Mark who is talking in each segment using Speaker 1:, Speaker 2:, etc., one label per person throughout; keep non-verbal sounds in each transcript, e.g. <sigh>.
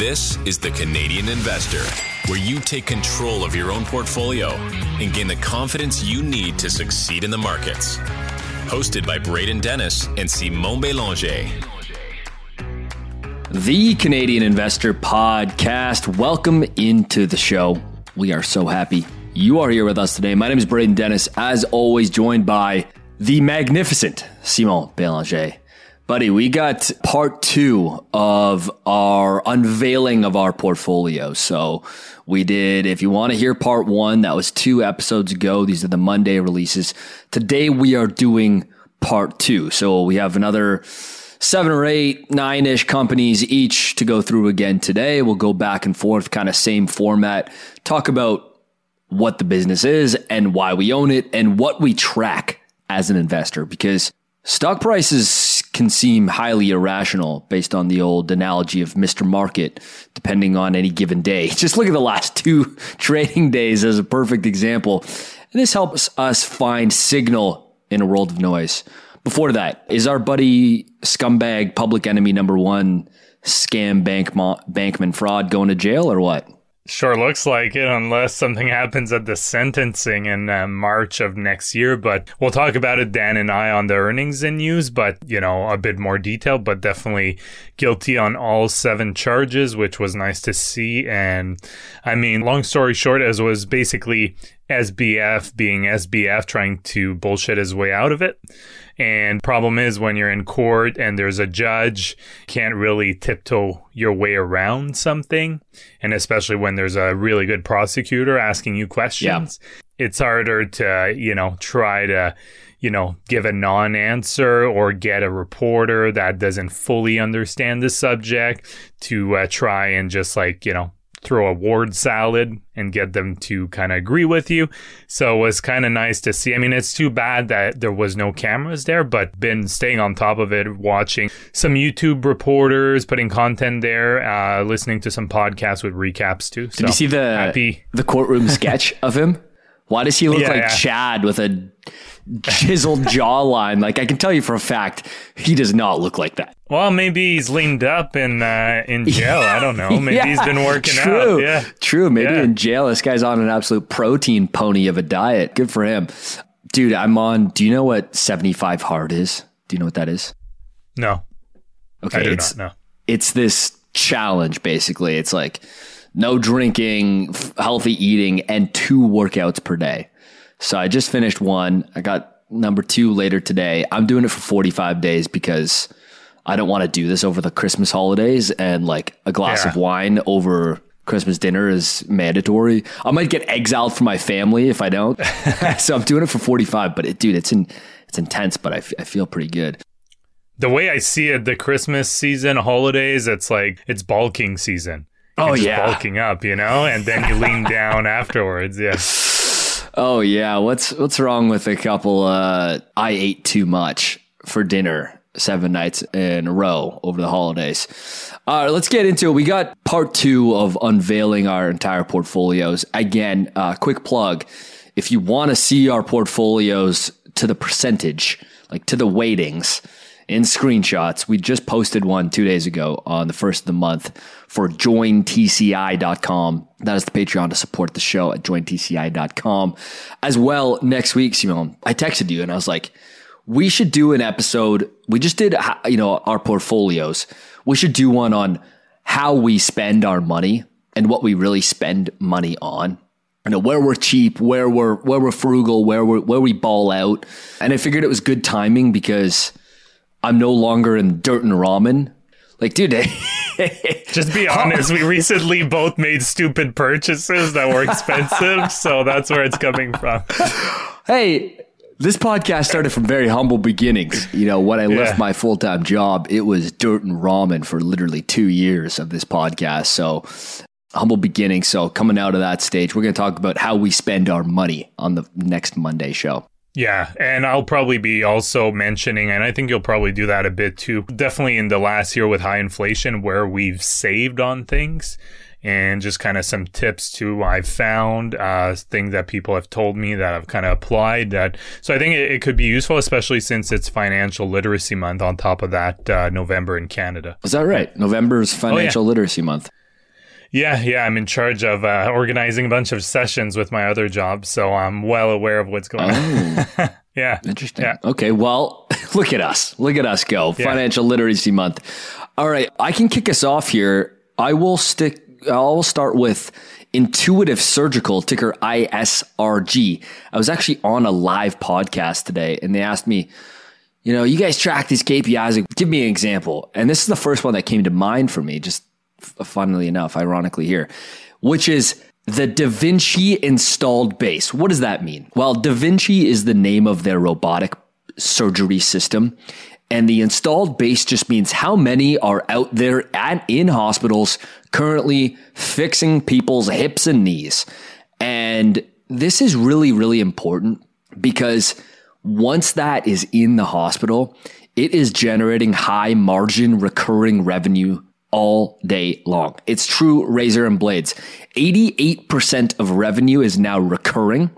Speaker 1: This is the Canadian Investor, where you take control of your own portfolio and gain the confidence you need to succeed in the markets. Hosted by Braden Dennis and Simon Belanger.
Speaker 2: The Canadian Investor Podcast. Welcome into the show. We are so happy you are here with us today. My name is Braden Dennis, as always, joined by the magnificent Simon Belanger. Buddy, we got part two of our unveiling of our portfolio. So we did, if you want to hear part one, that was two episodes ago. These are the Monday releases. Today we are doing part two. So we have another seven or eight, nine ish companies each to go through again today. We'll go back and forth, kind of same format, talk about what the business is and why we own it and what we track as an investor because stock prices can seem highly irrational based on the old analogy of Mr. Market, depending on any given day. <laughs> Just look at the last two <laughs> trading days as a perfect example. And this helps us find signal in a world of noise. Before that, is our buddy scumbag public enemy number one scam bank bankman fraud going to jail or what?
Speaker 3: Sure looks like it, unless something <laughs> happens at the sentencing in uh, March of next year. But we'll talk about it, Dan and I, on the earnings and news, but, you know, a bit more detail, but definitely guilty on all seven charges, which was nice to see. And I mean, long story short, as was basically SBF being SBF trying to bullshit his way out of it. And problem is when you're in court and there's a judge, can't really tiptoe your way around something. And especially when there's a really good prosecutor asking you questions, yeah. it's harder to, you know, try to, you know, give a non answer or get a reporter that doesn't fully understand the subject to uh, try and just like, you know, throw a word salad and get them to kind of agree with you. So it was kind of nice to see. I mean, it's too bad that there was no cameras there, but been staying on top of it, watching some YouTube reporters putting content there, uh, listening to some podcasts with recaps too.
Speaker 2: Did so, you see the happy. the courtroom sketch of him? Why does he look yeah, like yeah. Chad with a chiseled jawline? Like I can tell you for a fact, he does not look like that.
Speaker 3: Well, maybe he's leaned up in uh, in jail. I don't know. <laughs> Maybe yeah, he's been working
Speaker 2: true,
Speaker 3: out. Yeah,
Speaker 2: true. Maybe in jail, this guy's on an absolute protein pony of a diet. Good for him, dude. I'm on. Do you know what 75 hard is? Do you know what that is?
Speaker 3: No.
Speaker 2: Okay, it's not, no. it's this challenge basically. It's like no drinking, healthy eating, and two workouts per day. So I just finished one. I got number two later today. I'm doing it for 45 days because I don't want to do this over the Christmas holidays and like a glass yeah. of wine over Christmas dinner is mandatory. I might get exiled from my family if I don't. <laughs> <laughs> so I'm doing it for 45, but it, dude, it's in, it's intense, but I, f- I feel pretty good.
Speaker 3: The way I see it, the Christmas season, holidays, it's like it's bulking season.
Speaker 2: Oh yeah,
Speaker 3: bulking up, you know, and then you lean <laughs> down afterwards. Yeah.
Speaker 2: Oh yeah, what's what's wrong with a couple? Uh, I ate too much for dinner seven nights in a row over the holidays. All right, let's get into it. We got part two of unveiling our entire portfolios. Again, uh, quick plug: if you want to see our portfolios to the percentage, like to the weightings in screenshots. We just posted one two days ago on the first of the month for jointci.com. That is the Patreon to support the show at jointci.com. As well, next week, Simon, I texted you and I was like, we should do an episode. We just did, you know, our portfolios. We should do one on how we spend our money and what we really spend money on. You know, where we're cheap, where we're where we're frugal, where we where we ball out. And I figured it was good timing because I'm no longer in dirt and ramen. Like, dude, <laughs>
Speaker 3: just be honest. We recently both made stupid purchases that were expensive, <laughs> so that's where it's coming from.
Speaker 2: Hey, this podcast started from very humble beginnings. You know, when I left yeah. my full time job, it was dirt and ramen for literally two years of this podcast. So, humble beginnings. So, coming out of that stage, we're going to talk about how we spend our money on the next Monday show.
Speaker 3: Yeah, and I'll probably be also mentioning, and I think you'll probably do that a bit too. Definitely in the last year with high inflation, where we've saved on things, and just kind of some tips too. I've found uh, things that people have told me that I've kind of applied. That so I think it, it, could be useful, especially since it's Financial Literacy Month. On top of that, uh, November in Canada.
Speaker 2: Is that right? November is Financial oh, yeah. Literacy Month.
Speaker 3: Yeah, yeah, I'm in charge of uh, organizing a bunch of sessions with my other job, so I'm well aware of what's going oh. on. <laughs> yeah,
Speaker 2: interesting. Yeah. Okay, well, <laughs> look at us, look at us go. Yeah. Financial Literacy Month. All right, I can kick us off here. I will stick. I'll start with Intuitive Surgical, ticker ISRG. I was actually on a live podcast today, and they asked me you know, you guys track these KPIs. Give me an example. And this is the first one that came to mind for me, just funnily enough, ironically here, which is the Da Vinci installed base. What does that mean? Well, Da Vinci is the name of their robotic surgery system. And the installed base just means how many are out there at, in hospitals currently fixing people's hips and knees. And this is really, really important because once that is in the hospital, it is generating high margin recurring revenue all day long. It's true razor and blades. 88% of revenue is now recurring.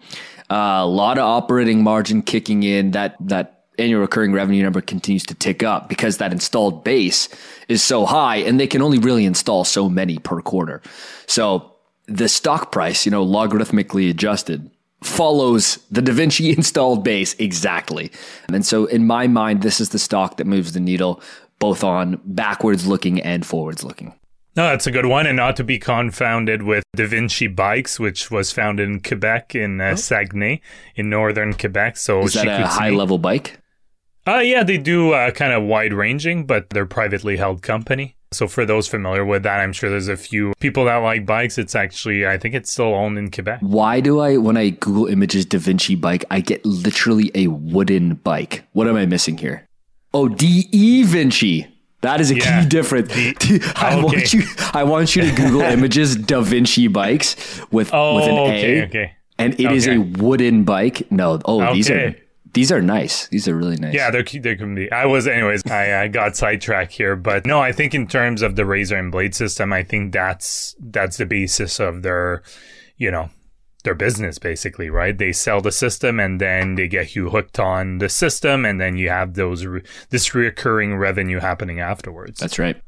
Speaker 2: Uh, a lot of operating margin kicking in. That that annual recurring revenue number continues to tick up because that installed base is so high and they can only really install so many per quarter. So the stock price, you know, logarithmically adjusted follows the Da Vinci <laughs> installed base exactly. And so, in my mind, this is the stock that moves the needle both on backwards looking and forwards looking.
Speaker 3: No, that's a good one, and not to be confounded with Da Vinci Bikes, which was founded in Quebec in uh, oh. Saguenay, in northern Quebec. So
Speaker 2: is that a high level bike?
Speaker 3: Uh, yeah, they do uh, kind of wide ranging, but they're privately held company. So for those familiar with that, I'm sure there's a few people that like bikes. It's actually, I think it's still owned in Quebec.
Speaker 2: Why do I, when I Google images Da Vinci bike, I get literally a wooden bike? What am I missing here? Oh, D.E. Vinci. That is a yeah. key difference. <laughs> I oh, okay. want you. I want you to Google <laughs> images Da Vinci bikes with
Speaker 3: oh,
Speaker 2: with an A,
Speaker 3: okay.
Speaker 2: and it okay. is a wooden bike. No, oh, these are these are nice. These are really nice.
Speaker 3: Yeah, they're they can be. I was, anyways. I, I got sidetracked here, but no, I think in terms of the razor and blade system, I think that's that's the basis of their, you know, their business basically, right? They sell the system and then they get you hooked on the system, and then you have those re- this recurring revenue happening afterwards.
Speaker 2: That's right.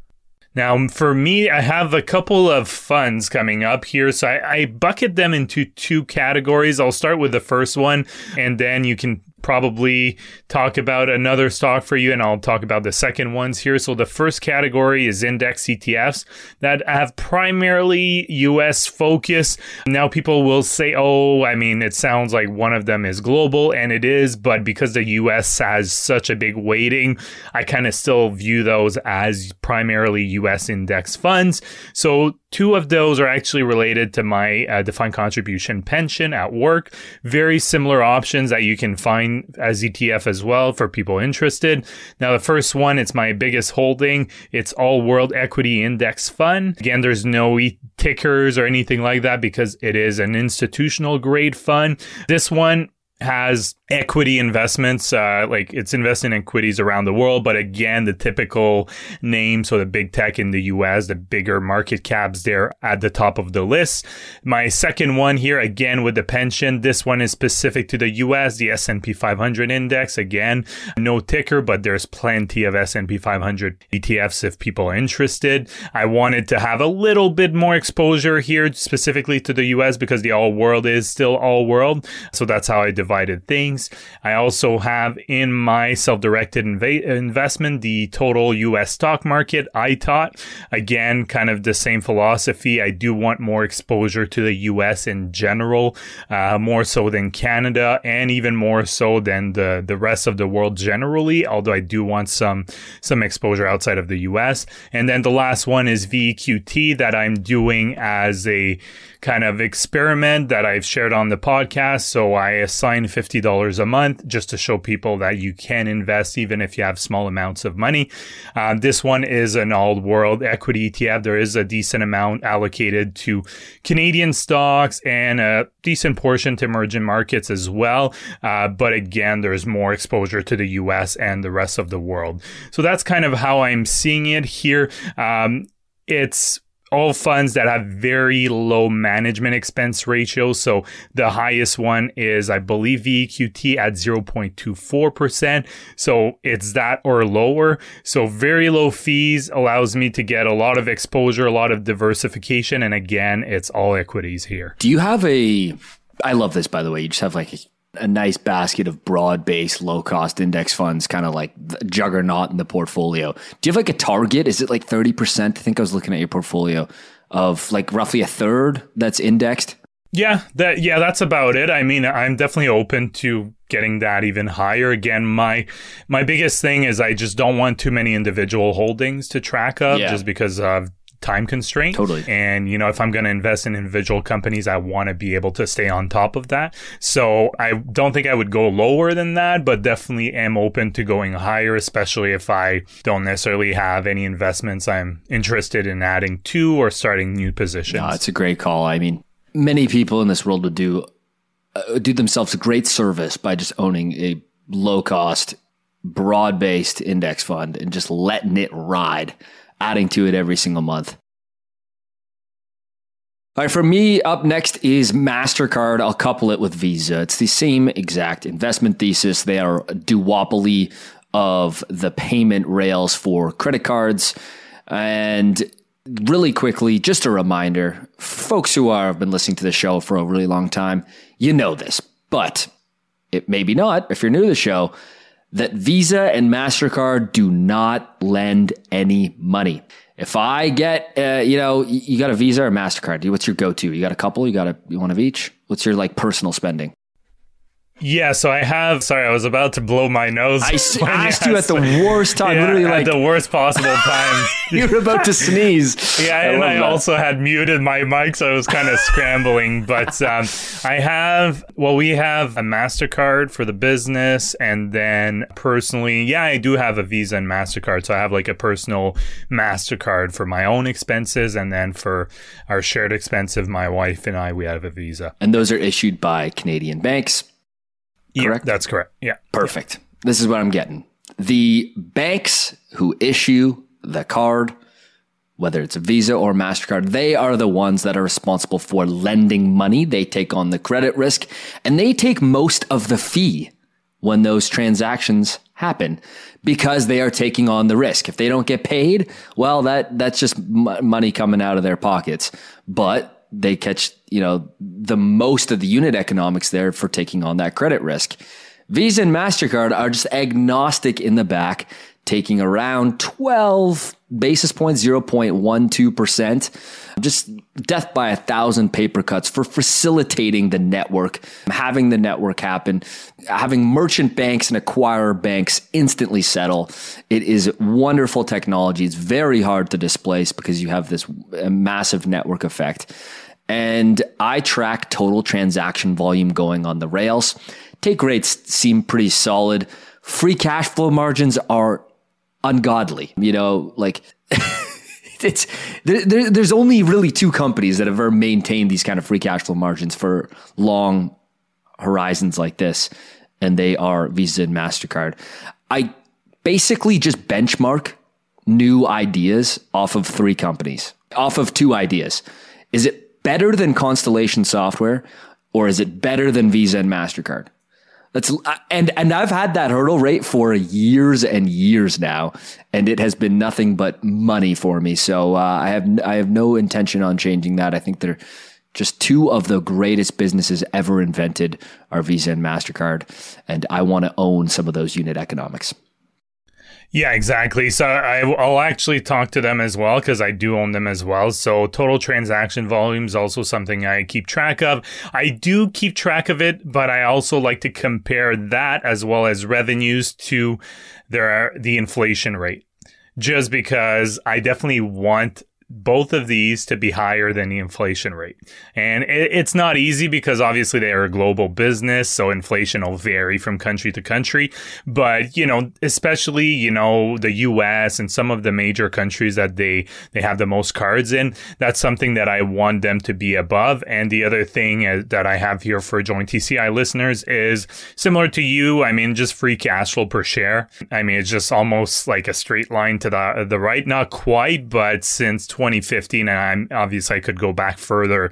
Speaker 3: Now, for me, I have a couple of funds coming up here. So I, I, bucket them into two categories. I'll start with the first one, and then you can probably talk about another stock for you, and I'll talk about the second ones here. So the first category is index ETFs that have primarily US focus. Now people will say, oh, I mean, it sounds like one of them is global, and it is, but because the US has such a big weighting, I kind of still view those as primarily US index funds. So Two of those are actually related to my uh, defined contribution pension at work. Very similar options that you can find as ETF as well for people interested. Now, the first one, it's my biggest holding. It's All World Equity Index Fund. Again, there's no e- tickers or anything like that because it is an institutional grade fund. This one has equity investments uh, like it's investing in equities around the world but again the typical names so the big tech in the us the bigger market caps there at the top of the list. My second one here again with the pension this one is specific to the us the s&p 500 index. Again no ticker but there's plenty of s&p 500 etfs if people are interested. I wanted to have a little bit more exposure here specifically to the us because the all world is still all world. So that's how i divided things. I also have in my self directed inv- investment the total US stock market, I ITOT. Again, kind of the same philosophy. I do want more exposure to the US in general, uh, more so than Canada, and even more so than the, the rest of the world generally, although I do want some, some exposure outside of the US. And then the last one is VEQT that I'm doing as a kind of experiment that I've shared on the podcast. So I assign $50 a month just to show people that you can invest even if you have small amounts of money. Uh, this one is an all world equity ETF. There is a decent amount allocated to Canadian stocks and a decent portion to emerging markets as well. Uh, but again, there's more exposure to the US and the rest of the world. So that's kind of how I'm seeing it here. Um, it's all funds that have very low management expense ratios. So the highest one is, I believe, VEQT at 0.24%. So it's that or lower. So very low fees allows me to get a lot of exposure, a lot of diversification. And again, it's all equities here.
Speaker 2: Do you have a, I love this, by the way. You just have like a nice basket of broad based, low cost index funds, kind of like juggernaut in the portfolio. Do you have like a target? Is it like 30%? I think I was looking at your portfolio of like roughly a third that's indexed.
Speaker 3: Yeah, that yeah, that's about it. I mean, I'm definitely open to getting that even higher. Again, my my biggest thing is I just don't want too many individual holdings to track of yeah. just because of time constraint.
Speaker 2: Totally.
Speaker 3: And, you know, if I'm going to invest in individual companies, I want to be able to stay on top of that. So I don't think I would go lower than that, but definitely am open to going higher, especially if I don't necessarily have any investments I'm interested in adding to or starting new positions.
Speaker 2: No, it's a great call. I mean, many people in this world would do uh, do themselves a great service by just owning a low cost, broad based index fund and just letting it ride adding to it every single month. All right, for me, up next is MasterCard. I'll couple it with Visa. It's the same exact investment thesis. They are a duopoly of the payment rails for credit cards. And really quickly, just a reminder folks who are, have been listening to the show for a really long time, you know this, but it maybe not if you're new to the show that Visa and MasterCard do not lend any money. If I get, uh, you know, you got a Visa or MasterCard, what's your go to? You got a couple? You got a, one of each? What's your like personal spending?
Speaker 3: Yeah, so I have. Sorry, I was about to blow my nose.
Speaker 2: I <laughs> asked you at the worst time, yeah, literally like
Speaker 3: the worst possible time. <laughs>
Speaker 2: you were about to sneeze.
Speaker 3: Yeah, I and I that. also had muted my mic, so I was kind of scrambling. But um, I have. Well, we have a Mastercard for the business, and then personally, yeah, I do have a Visa and Mastercard. So I have like a personal Mastercard for my own expenses, and then for our shared expense of my wife and I, we have a Visa.
Speaker 2: And those are issued by Canadian banks correct?
Speaker 3: Yeah, that's correct. Yeah.
Speaker 2: Perfect. This is what I'm getting. The banks who issue the card, whether it's a Visa or MasterCard, they are the ones that are responsible for lending money. They take on the credit risk and they take most of the fee when those transactions happen because they are taking on the risk. If they don't get paid, well, that, that's just m- money coming out of their pockets. But they catch, you know, the most of the unit economics there for taking on that credit risk. Visa and MasterCard are just agnostic in the back, taking around 12 basis points, 0.12%. Just death by a thousand paper cuts for facilitating the network, having the network happen, having merchant banks and acquirer banks instantly settle. It is wonderful technology. It's very hard to displace because you have this massive network effect and I track total transaction volume going on the rails. Take rates seem pretty solid. Free cash flow margins are ungodly. You know, like <laughs> it's there, there, there's only really two companies that have ever maintained these kind of free cash flow margins for long horizons like this, and they are Visa and Mastercard. I basically just benchmark new ideas off of three companies, off of two ideas. Is it better than Constellation software or is it better than Visa and MasterCard? That's and and I've had that hurdle rate for years and years now, and it has been nothing but money for me. So uh, I have I have no intention on changing that. I think they're just two of the greatest businesses ever invented are Visa and Mastercard, and I want to own some of those unit economics.
Speaker 3: Yeah, exactly. So I, will actually talk to them as well because I do own them as well. So total transaction volume is also something I keep track of. I do keep track of it, but I also like to compare that as well as revenues to their the inflation rate. Just because I definitely want both of these to be higher than the inflation rate. And it, it's not easy because obviously they are a global business, so inflation will vary from country to country. But, you know, especially, you know, the US and some of the major countries that they, they have the most cards in, that's something that I want them to be above. And the other thing uh, that I have here for Join TCI listeners is similar to you. I mean, just free cash flow per share. I mean, it's just almost like a straight line to the, the right. Not quite, but since 20 2015, and I'm obviously I could go back further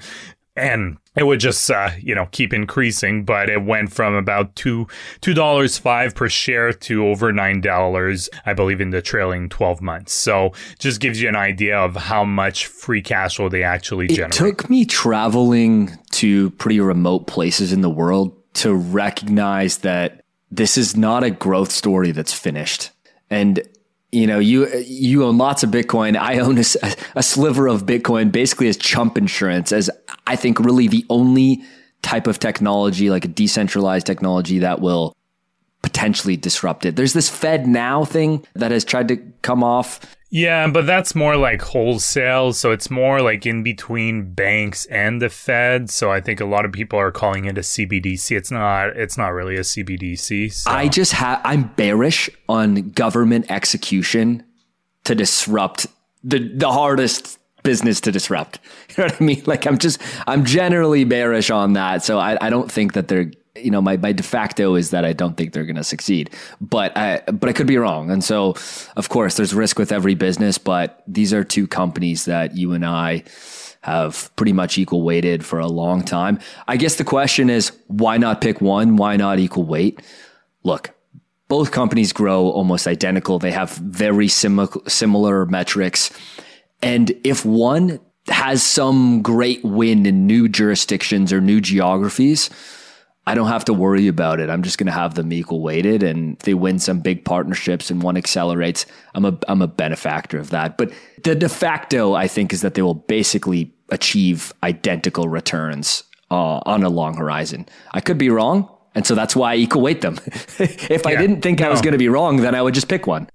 Speaker 3: and it would just uh, you know keep increasing but it went from about two two dollars five per share to over nine dollars i believe in the trailing 12 months. So just gives you an idea of how much free cash flow they actually
Speaker 2: it
Speaker 3: generate.
Speaker 2: took me traveling to pretty remote places in the world to recognize that this is not a growth story that's finished. And you know, you you own lots of Bitcoin. I own a, a, sliver of Bitcoin, basically as chump insurance, as I think really the only type of technology, like a decentralized technology, that will potentially disrupted. There's this FedNow thing that has tried to come off.
Speaker 3: Yeah, but that's more like wholesale. So it's more like in between banks and the Fed. So I think a lot of people are calling it a CBDC. It's not. It's not really a CBDC. So.
Speaker 2: I just have. I'm bearish on government execution to disrupt the the hardest business to disrupt. <laughs> You know what I mean? Like I'm just. I'm generally bearish on that. So I, I don't think that they're you know, my, my de facto is that I don't think they're going to succeed, but I, but I could be wrong. And so, of course, there's risk with every business, but these are two companies that you and I have pretty much equal weighted for a long time. I guess the question is, why not pick one? Why not equal weight? Look, both companies grow almost identical. They have very similar, similar metrics. And if one has some great win in new jurisdictions or new geographies, I don't have to worry about it. I'm just going to have them equal weighted, and they win some big partnerships and one accelerates. I'm a I'm a benefactor of that. But the de facto, I think, is that they will basically achieve identical returns uh, on a long horizon. I could be wrong, and so that's why I equal weight them. <laughs> if yeah, I didn't think no. I was going to be wrong, then I would just pick one.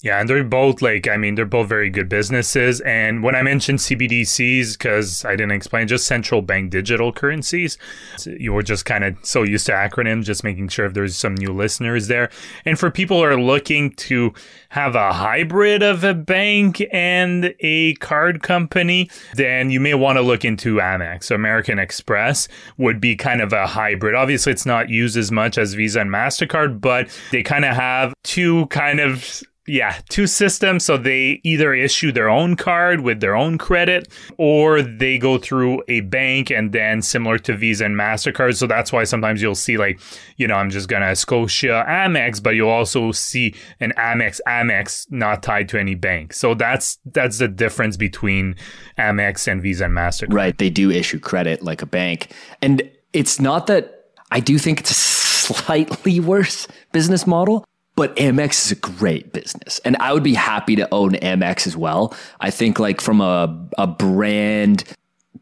Speaker 3: Yeah, and they're both like, I mean, they're both very good businesses. And when I mentioned CBDCs, because I didn't explain, just central bank digital currencies, you were just kind of so used to acronyms, just making sure if there's some new listeners there. And for people who are looking to have a hybrid of a bank and a card company, then you may want to look into Amex. So American Express would be kind of a hybrid. Obviously, it's not used as much as Visa and MasterCard, but they kind of have two kind of yeah, two systems. So they either issue their own card with their own credit or they go through a bank and then similar to Visa and MasterCard. So that's why sometimes you'll see, like, you know, I'm just going to Scotia Amex, but you'll also see an Amex Amex not tied to any bank. So that's that's the difference between Amex and Visa and MasterCard.
Speaker 2: Right. They do issue credit like a bank. And it's not that I do think it's a slightly <laughs> worse business model, but Amex is a great business. And I would be happy to own Amex as well. I think like from a, a brand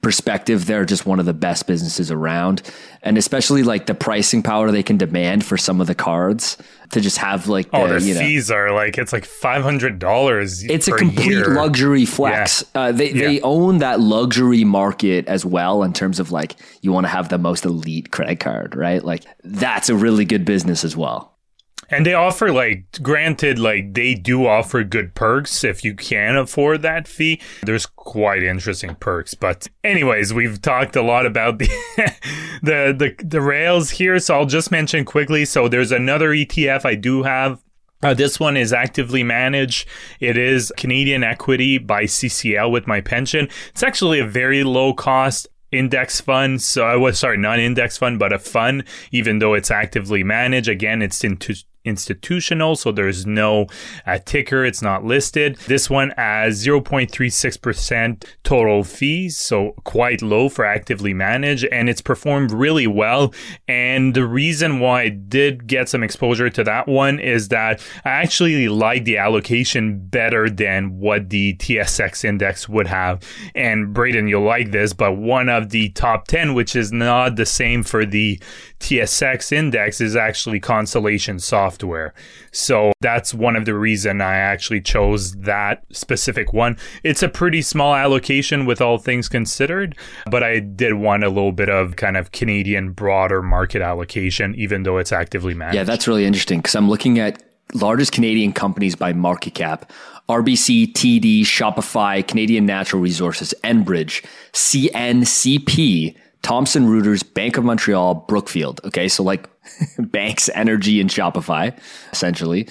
Speaker 2: perspective, they're just one of the best businesses around. And especially like the pricing power they can demand for some of the cards to just have like
Speaker 3: the, oh, the fees know, are like it's like five hundred dollars.
Speaker 2: It's a complete
Speaker 3: year.
Speaker 2: luxury flex. Yeah. Uh, they yeah. they own that luxury market as well in terms of like you want to have the most elite credit card, right? Like that's a really good business as well.
Speaker 3: And they offer like granted like they do offer good perks if you can afford that fee. There's quite interesting perks. But anyways, we've talked a lot about the <laughs> the, the the rails here, so I'll just mention quickly. So there's another ETF I do have uh, this one is actively managed. It is Canadian Equity by CCL with my pension. It's actually a very low cost index fund. So I was sorry, not index fund, but a fund, even though it's actively managed. Again, it's into institutional, so there's no uh, ticker, it's not listed. This one has 0.36% total fees, so quite low for actively managed, and it's performed really well. And the reason why I did get some exposure to that one is that I actually like the allocation better than what the TSX index would have. And Braden, you'll like this, but one of the top 10, which is not the same for the TSX index, is actually Constellation Software software. So that's one of the reason I actually chose that specific one. It's a pretty small allocation with all things considered, but I did want a little bit of kind of Canadian broader market allocation, even though it's actively managed.
Speaker 2: Yeah, that's really interesting because I'm looking at largest Canadian companies by market cap. RBC, TD, Shopify, Canadian Natural Resources, Enbridge, CNCP, Thomson Reuters, Bank of Montreal, Brookfield. Okay. So like <laughs> banks, energy, and Shopify, essentially.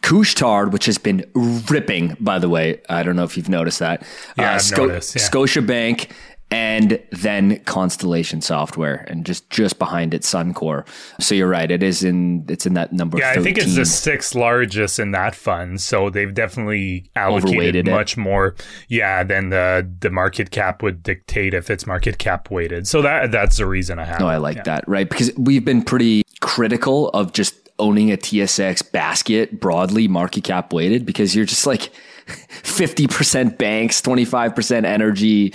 Speaker 2: Couche-Tard, which has been ripping, by the way. I don't know if you've noticed that.
Speaker 3: Yeah, uh, Sco- noticed, yeah.
Speaker 2: Scotiabank and then Constellation Software, and just just behind it, Suncor. So you're right; it is in it's in that number.
Speaker 3: Yeah,
Speaker 2: 13.
Speaker 3: I think it's the sixth largest in that fund. So they've definitely allocated much it. more, yeah, than the the market cap would dictate if it's market cap weighted. So that that's the reason I have.
Speaker 2: No, I like yeah. that, right? Because we've been pretty critical of just owning a TSX basket broadly market cap weighted because you're just like <laughs> 50% banks, 25% energy,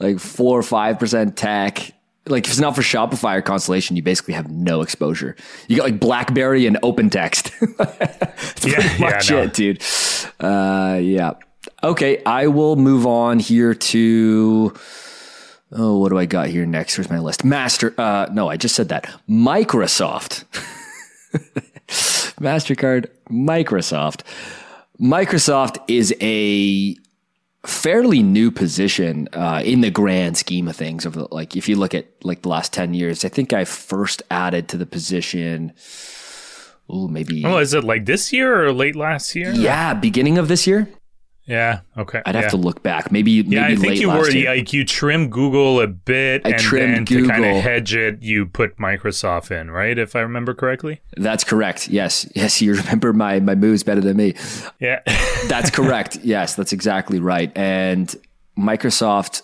Speaker 2: like 4 or 5% tech. Like if it's not for Shopify or Constellation, you basically have no exposure. You got like BlackBerry and OpenText. <laughs> That's yeah, pretty much yeah, no. it, dude. Uh, yeah. Okay, I will move on here to oh, what do I got here next? Where's my list? Master. Uh, no, I just said that. Microsoft. <laughs> MasterCard, Microsoft. Microsoft is a fairly new position uh, in the grand scheme of things. Of the, like, if you look at like the last ten years, I think I first added to the position. Oh, maybe.
Speaker 3: Oh, is it like this year or late last year?
Speaker 2: Yeah, beginning of this year.
Speaker 3: Yeah. Okay.
Speaker 2: I'd
Speaker 3: have
Speaker 2: to look back. Maybe. maybe
Speaker 3: yeah, I think you were
Speaker 2: year.
Speaker 3: like you trim Google a bit,
Speaker 2: I
Speaker 3: and then
Speaker 2: Google.
Speaker 3: to kind of hedge it, you put Microsoft in, right? If I remember correctly.
Speaker 2: That's correct. Yes. Yes. You <laughs> remember my my moves better than me.
Speaker 3: Yeah. <laughs>
Speaker 2: that's correct. Yes, that's exactly right. And Microsoft,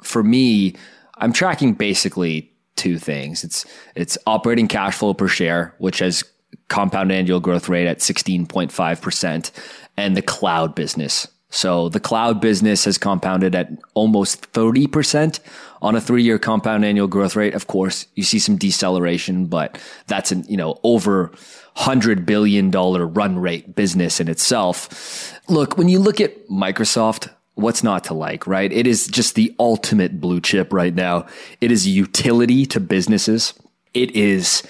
Speaker 2: for me, I'm tracking basically two things. It's it's operating cash flow per share, which has compound annual growth rate at 16.5%, and the cloud business, so the cloud business has compounded at almost 30% on a three year compound annual growth rate. Of course, you see some deceleration, but that's an, you know, over hundred billion dollar run rate business in itself. Look, when you look at Microsoft, what's not to like, right? It is just the ultimate blue chip right now. It is utility to businesses. It is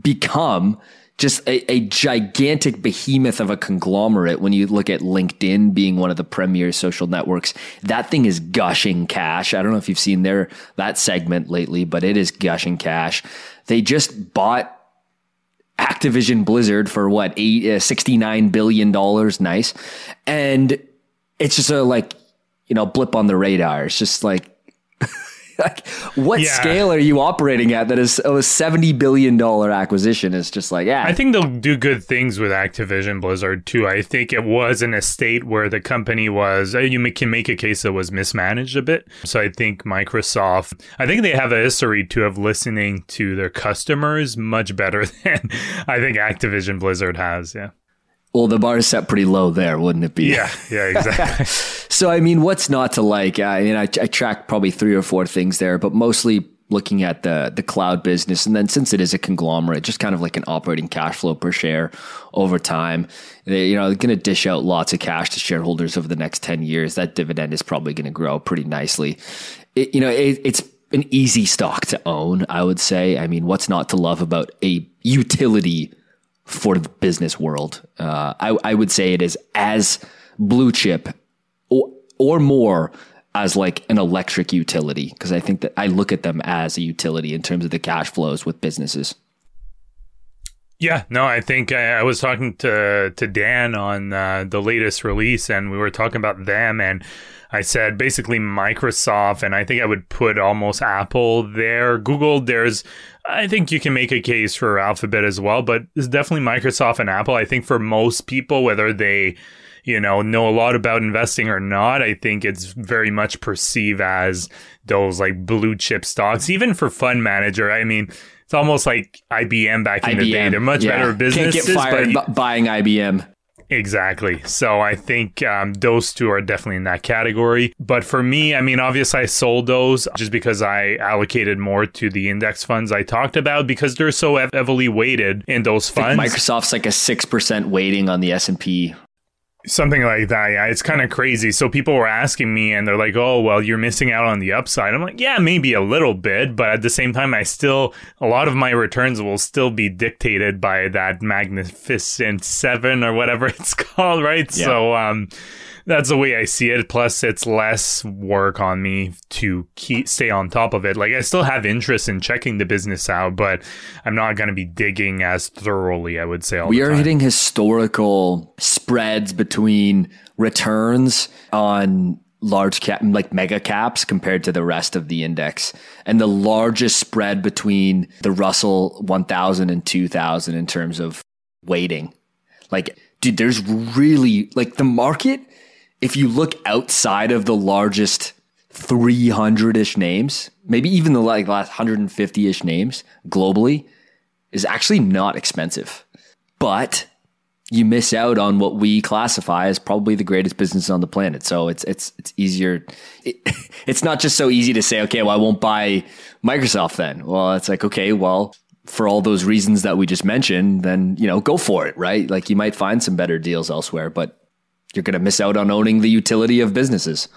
Speaker 2: become just a, a, gigantic behemoth of a conglomerate when you look at LinkedIn being one of the premier social networks. That thing is gushing cash. I don't know if you've seen their that segment lately, but it is gushing cash. They just bought Activision Blizzard for what, eight, uh, $69 billion. Nice. And it's just a like, you know, blip on the radar. It's just like, <laughs> like, what yeah. scale are you operating at that is a seventy billion dollar acquisition? Is just like, yeah.
Speaker 3: I think they'll do good things with Activision Blizzard too. I think it was in a state where the company was. Uh, you can make a case that was mismanaged a bit. So I think Microsoft. I think they have a history to of listening to their customers much better <laughs> than I think Activision Blizzard has. Yeah.
Speaker 2: Well, the bar is set pretty low there, wouldn't it be?
Speaker 3: Yeah, yeah, exactly. <laughs> <laughs>
Speaker 2: so, I mean, what's not to like? I mean, I, I track probably three or four things there, but mostly looking at the the cloud business, and then since it is a conglomerate, just kind of like an operating cash flow per share over time. They, you know, they're going to dish out lots of cash to shareholders over the next ten years. That dividend is probably going to grow pretty nicely. It, you know, it, it's an easy stock to own. I would say. I mean, what's not to love about a utility? For the business world. Uh, I, I, would say it is as blue chip or, or more as like an electric utility because I think that I look at them as a utility in terms of the cash flows with businesses.
Speaker 3: Yeah, no, I think I, I was talking to to Dan on uh, the latest release, and we were talking about them, and I said basically Microsoft, and I think I would put almost Apple there. Google, there's I think you can make a case for Alphabet as well, but it's definitely Microsoft and Apple. I think for most people, whether they, you know, know a lot about investing or not, I think it's very much perceived as those like blue chip stocks. Even for fund manager, I mean, it's almost like IBM back in
Speaker 2: IBM,
Speaker 3: the day. They're much yeah. better businesses.
Speaker 2: Can't get fired but, buying IBM.
Speaker 3: Exactly. So I think um, those two are definitely in that category. But for me, I mean, obviously, I sold those just because I allocated more to the index funds I talked about because they're so heavily weighted in those funds.
Speaker 2: Microsoft's like a six percent weighting on the S and P
Speaker 3: Something like that. Yeah, it's kind of crazy. So people were asking me, and they're like, "Oh, well, you're missing out on the upside." I'm like, "Yeah, maybe a little bit, but at the same time, I still a lot of my returns will still be dictated by that magnificent seven or whatever <laughs> it's called, right?" Yeah. So, um, that's the way I see it. Plus, it's less work on me to keep stay on top of it. Like I still have interest in checking the business out, but I'm not going to be digging as thoroughly. I would say
Speaker 2: we are hitting historical spreads between returns on large cap like mega caps compared to the rest of the index and the largest spread between the Russell 1000 and 2000 in terms of weighting like dude there's really like the market if you look outside of the largest 300ish names maybe even the like last 150ish names globally is actually not expensive but you miss out on what we classify as probably the greatest business on the planet. So it's it's it's easier. It, <laughs> it's not just so easy to say, okay, well, I won't buy Microsoft then. Well, it's like, okay, well, for all those reasons that we just mentioned, then you know, go for it, right? Like you might find some better deals elsewhere, but you're going to miss out on owning the utility of businesses.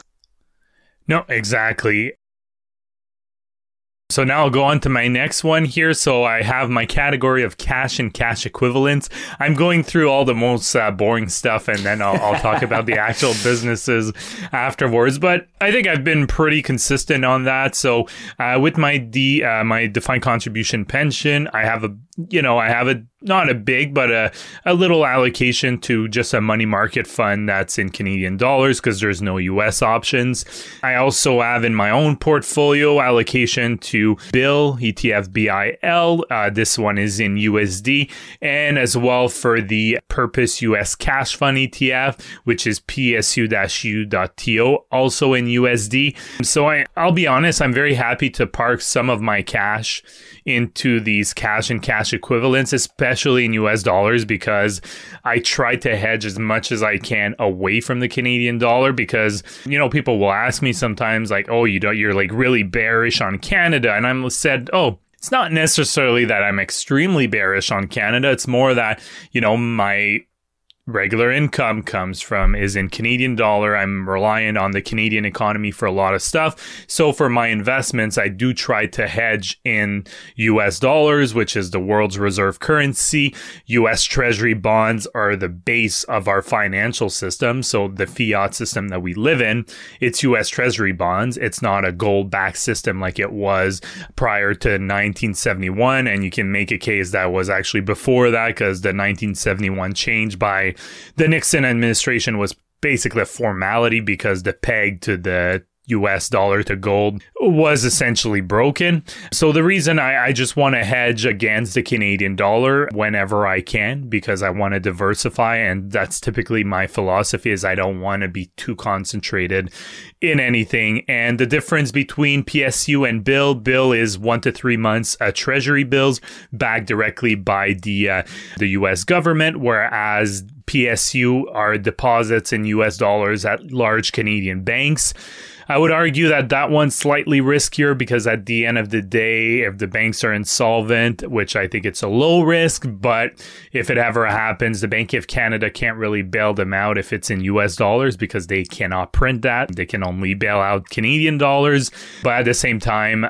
Speaker 3: No, exactly. So now I'll go on to my next one here. So I have my category of cash and cash equivalents. I'm going through all the most uh, boring stuff and then I'll, I'll talk about the actual <laughs> businesses afterwards. But I think I've been pretty consistent on that. So uh, with my D, uh, my defined contribution pension, I have a, you know, I have a not a big, but a, a little allocation to just a money market fund that's in Canadian dollars because there's no US options. I also have in my own portfolio allocation to Bill, ETF BIL. Uh, this one is in USD. And as well for the Purpose US Cash Fund ETF, which is PSU-U.TO, also in USD. So I, I'll be honest, I'm very happy to park some of my cash into these cash and cash equivalents, especially in US dollars, because I try to hedge as much as I can away from the Canadian dollar. Because, you know, people will ask me sometimes, like, oh, you don't, you're like really bearish on Canada. And I'm said, oh, it's not necessarily that I'm extremely bearish on Canada. It's more that, you know, my regular income comes from is in Canadian dollar. I'm reliant on the Canadian economy for a lot of stuff. So for my investments, I do try to hedge in US dollars, which is the world's reserve currency. US treasury bonds are the base of our financial system. So the fiat system that we live in, it's US treasury bonds. It's not a gold backed system like it was prior to 1971. And you can make a case that was actually before that because the 1971 change by the Nixon administration was basically a formality because the peg to the US dollar to gold was essentially broken. So the reason I, I just want to hedge against the Canadian dollar whenever I can because I want to diversify and that's typically my philosophy is I don't want to be too concentrated in anything. And the difference between PSU and bill, bill is one to three months uh, treasury bills backed directly by the uh, the US government, whereas PSU are deposits in US dollars at large Canadian banks. I would argue that that one's slightly riskier because at the end of the day, if the banks are insolvent, which I think it's a low risk, but if it ever happens, the Bank of Canada can't really bail them out if it's in US dollars because they cannot print that. They can only bail out Canadian dollars. But at the same time,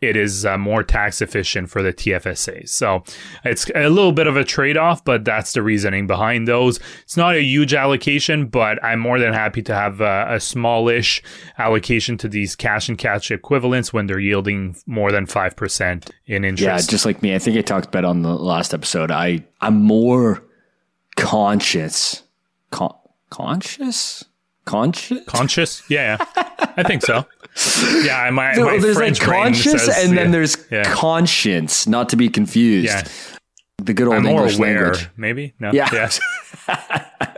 Speaker 3: it is uh, more tax efficient for the TFSA. So it's a little bit of a trade off, but that's the reasoning behind those. It's not a huge allocation, but I'm more than happy to have a, a smallish allocation allocation to these cash and cash equivalents when they're yielding more than 5% in interest.
Speaker 2: Yeah, just like me. I think I talked about on the last episode. I, I'm more conscious. Con- conscious? Conscious?
Speaker 3: Conscious? Yeah, yeah. I think so. Yeah, my,
Speaker 2: so
Speaker 3: my
Speaker 2: there's
Speaker 3: French
Speaker 2: like conscious
Speaker 3: says,
Speaker 2: and then
Speaker 3: yeah,
Speaker 2: there's
Speaker 3: yeah.
Speaker 2: conscience, not to be confused.
Speaker 3: Yeah.
Speaker 2: The good old
Speaker 3: I'm
Speaker 2: English
Speaker 3: aware,
Speaker 2: language.
Speaker 3: maybe? No.
Speaker 2: Yeah.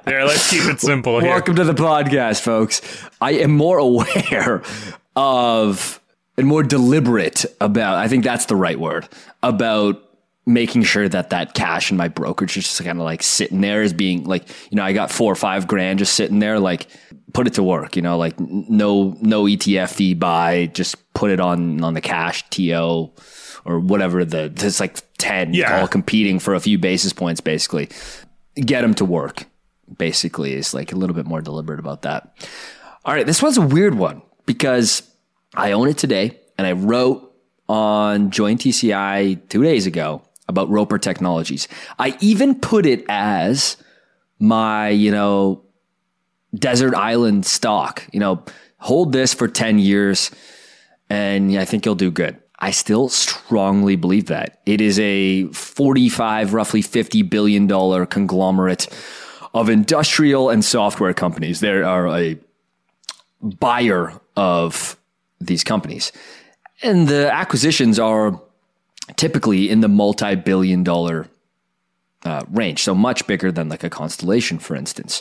Speaker 3: there, <laughs> let's keep it simple here.
Speaker 2: Welcome to the podcast, folks. I am more <laughs> aware of and more deliberate about, I think that's the right word, about making sure that that cash in my brokerage is just kind of like sitting there as being like, you know, I got four or five grand just sitting there, like put it to work, you know, like no, no ETF fee buy, just put it on, on the cash TO or whatever the, there's like 10
Speaker 3: Yeah.
Speaker 2: all competing for a few basis points, basically. Get them to work, basically, is like a little bit more deliberate about that. All right, this one's a weird one because I own it today and I wrote on Join TCI two days ago about Roper Technologies. I even put it as my, you know, desert island stock. You know, hold this for 10 years and I think you'll do good. I still strongly believe that. It is a 45, roughly $50 billion conglomerate of industrial and software companies. There are a buyer of these companies. And the acquisitions are typically in the multi billion dollar uh, range, so much bigger than like a Constellation, for instance.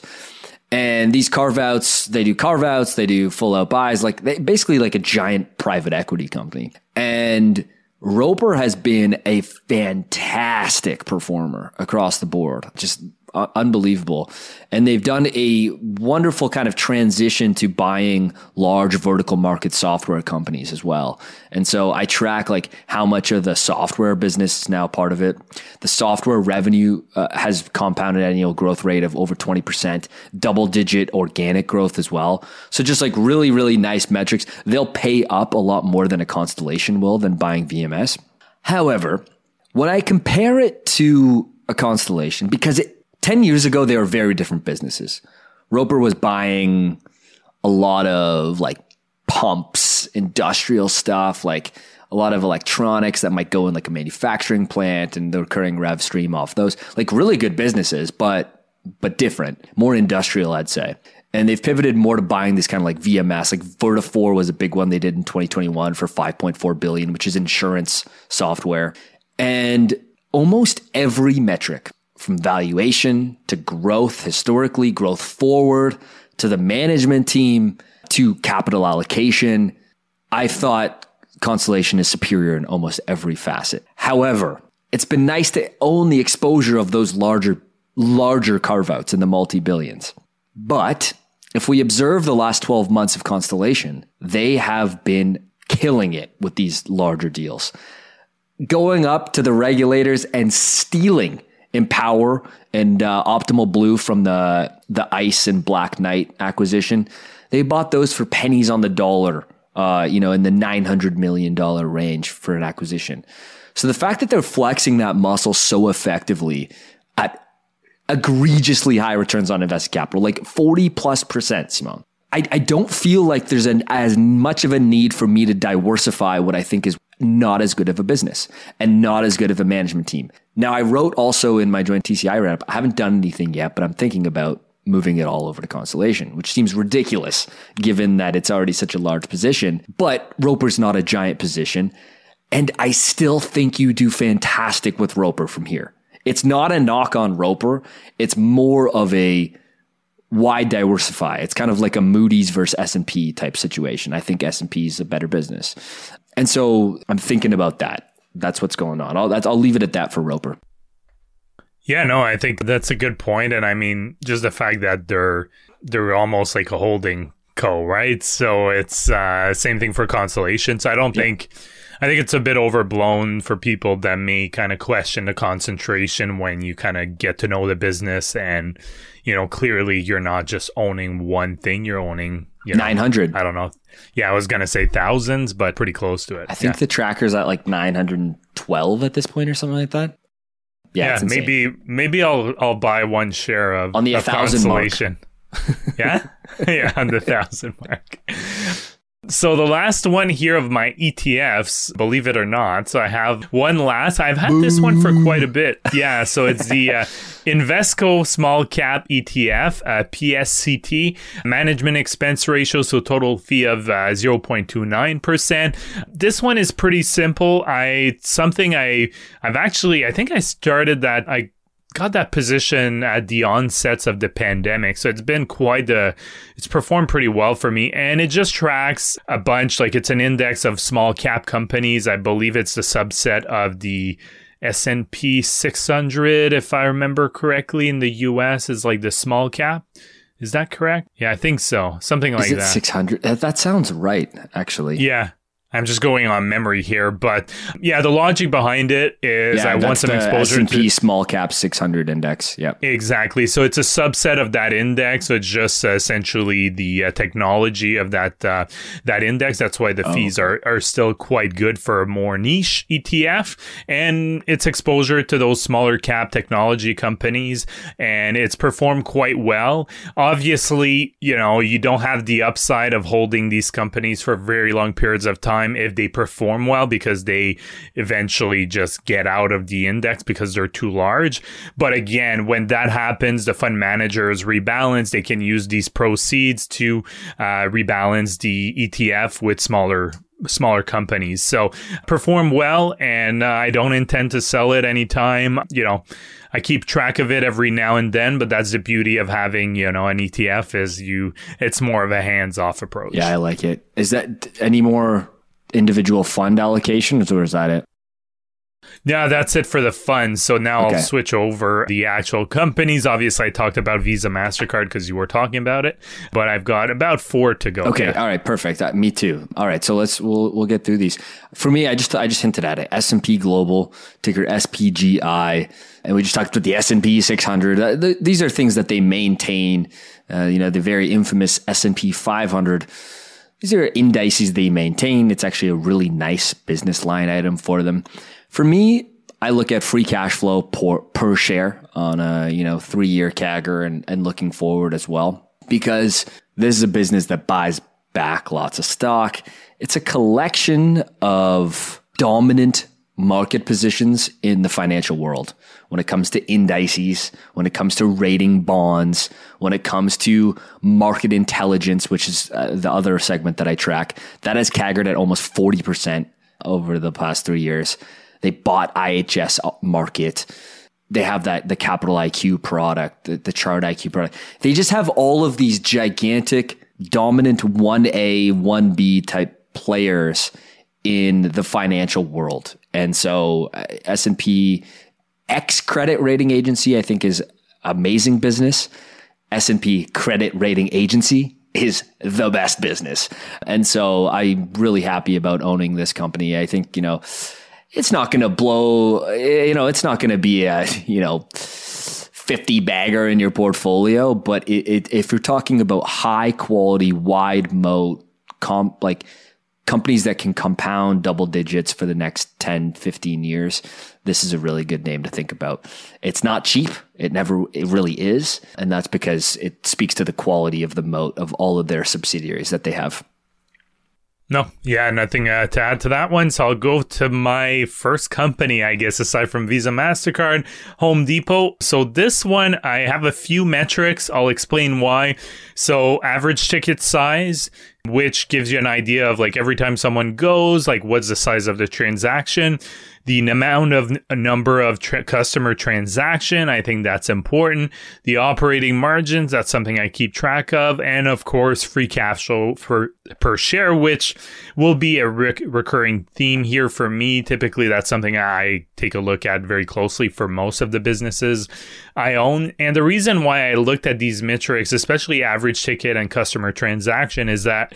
Speaker 2: And these carve outs, they do carve outs, they do full out buys, like they, basically like a giant private equity company. And Roper has been a fantastic performer across the board. Just uh, unbelievable. And they've done a wonderful kind of transition to buying large vertical market software companies as well. And so I track like how much of the software business is now part of it. The software revenue uh, has compounded annual growth rate of over 20%, double digit organic growth as well. So just like really, really nice metrics. They'll pay up a lot more than a constellation will than buying VMS. However, when I compare it to a constellation, because it, 10 years ago, they were very different businesses. Roper was buying a lot of like pumps, industrial stuff, like a lot of electronics that might go in like a manufacturing plant and the recurring rev stream off those. Like really good businesses, but but different, more industrial, I'd say. And they've pivoted more to buying this kind of like VMS. Like Vertafore was a big one they did in 2021 for 5.4 billion, which is insurance software. And almost every metric from valuation to growth historically, growth forward to the management team to capital allocation. I thought Constellation is superior in almost every facet. However, it's been nice to own the exposure of those larger, larger carve outs in the multi billions. But if we observe the last 12 months of Constellation, they have been killing it with these larger deals. Going up to the regulators and stealing Empower and uh, Optimal Blue from the the Ice and Black Knight acquisition. They bought those for pennies on the dollar, uh, you know, in the nine hundred million dollar range for an acquisition. So the fact that they're flexing that muscle so effectively at egregiously high returns on invested capital, like forty plus percent, Simon. I, I don't feel like there's an, as much of a need for me to diversify what I think is not as good of a business and not as good of a management team. Now, I wrote also in my Join TCI wrap, I haven't done anything yet, but I'm thinking about moving it all over to Constellation, which seems ridiculous given that it's already such a large position. But Roper's not a giant position. And I still think you do fantastic with Roper from here. It's not a knock on Roper. It's more of a why diversify? It's kind of like a Moody's versus S&P type situation. I think S&P is a better business. And so I'm thinking about that. That's what's going on. I'll, I'll leave it at that for Roper.
Speaker 3: Yeah, no, I think that's a good point, and I mean, just the fact that they're they're almost like a holding co, right? So it's uh, same thing for Constellation. So I don't yeah. think I think it's a bit overblown for people that may kind of question the concentration when you kind of get to know the business and you know clearly you're not just owning one thing, you're owning you know,
Speaker 2: 900.
Speaker 3: I don't know. Yeah, I was going to say thousands, but pretty close to it.
Speaker 2: I think
Speaker 3: yeah.
Speaker 2: the tracker's at like 912 at this point or something like that.
Speaker 3: Yeah, yeah maybe maybe I'll I'll buy one share of
Speaker 2: on the
Speaker 3: of
Speaker 2: thousand mark. <laughs>
Speaker 3: yeah, <laughs> yeah, on the thousand mark. So the last one here of my ETFs, believe it or not. So I have one last. I've had this one for quite a bit. Yeah. So it's the uh, <laughs> Invesco Small Cap ETF, uh, PSCT, management expense ratio, so total fee of uh, 0.29%. This one is pretty simple. I something I I've actually I think I started that I got that position at the onsets of the pandemic. So it's been quite the, it's performed pretty well for me. And it just tracks a bunch, like it's an index of small cap companies. I believe it's the subset of the S&P 600, if I remember correctly, in the US is like the small cap. Is that correct? Yeah, I think so. Something like
Speaker 2: is it
Speaker 3: that.
Speaker 2: 600? That sounds right, actually.
Speaker 3: Yeah. I'm just going on memory here, but yeah, the logic behind it is
Speaker 2: Yeah,
Speaker 3: I want some exposure
Speaker 2: S&P
Speaker 3: to
Speaker 2: small cap 600 index. Yep.
Speaker 3: Exactly. So it's a subset of that index. So it's just uh, essentially the uh, technology of that uh, that index. That's why the fees are, are still quite good for a more niche ETF, and it's exposure to those smaller cap technology companies, and it's performed quite well. Obviously, you know you don't have the upside of holding these companies for very long periods of time if they perform well because they eventually just get out of the index because they're too large. But again, when that happens, the fund managers rebalance. They can use these proceeds to uh, rebalance the ETF with smaller smaller companies. So perform well, and uh, I don't intend to sell it anytime. You know, I keep track of it every now and then, but that's the beauty of having you know an ETF is you. It's more of a hands off approach.
Speaker 2: Yeah, I like it. Is that any more individual fund allocations or is that it?
Speaker 3: Yeah, that's it for the fund. So now
Speaker 2: Okay.
Speaker 3: I'll switch over the actual companies. Obviously, I talked about Visa, MasterCard because you were talking about it, but I've got about four to go.
Speaker 2: Okay, all right, perfect. Uh, me too. All right, so let's we'll we'll get through these. For me, I just I just hinted at it. S and P Global ticker SPGI, and we just talked about the S and P 600. Uh, th- these are things that they maintain. Uh, you know, the very infamous S and P 500. These are indices they maintain. It's actually a really nice business line item for them. For me, I look at free cash flow per, per share on a you know three year CAGR and, and looking forward as well because this is a business that buys back lots of stock. It's a collection of dominant market positions in the financial world when it comes to indices, when it comes to rating bonds, when it comes to market intelligence, which is uh, the other segment that I track. That has CAGRed at almost 40% over the past three years. They bought IHS Markit. They have that the Capital IQ product, the, the Chart IQ product. They just have all of these gigantic, dominant one A, one B type players in the financial world. And so uh, S and P X credit rating agency, I think, is amazing business. S and P credit rating agency is the best business. And so I'm really happy about owning this company. I think, you know, it's not going to blow, you know, it's not going to be a, you know, 50 bagger in your portfolio, but it, it, if you're talking about high quality, wide moat, comp, like companies that can compound double digits for the next 10, 15 years, this is a really good name to think about. It's not cheap. It never, it really is. And that's because it speaks to the quality of the moat of all of their subsidiaries that they have.
Speaker 3: No, yeah, nothing uh, to add to that one. So I'll go to my first company, I guess, aside from Visa, MasterCard, Home Depot. So this one, I have a few metrics. I'll explain why. So average ticket size, which gives you an idea of like every time someone goes, like what's the size of the transaction, the amount of a number of tra- customer transaction. I think that's important. The operating margins, that's something I keep track of. And of course, free cash flow for per share, which will be a rec- recurring theme here for me. Typically, that's something I take a look at very closely for most of the businesses I own. And the reason why I looked at these metrics, especially average ticket and customer transaction, is that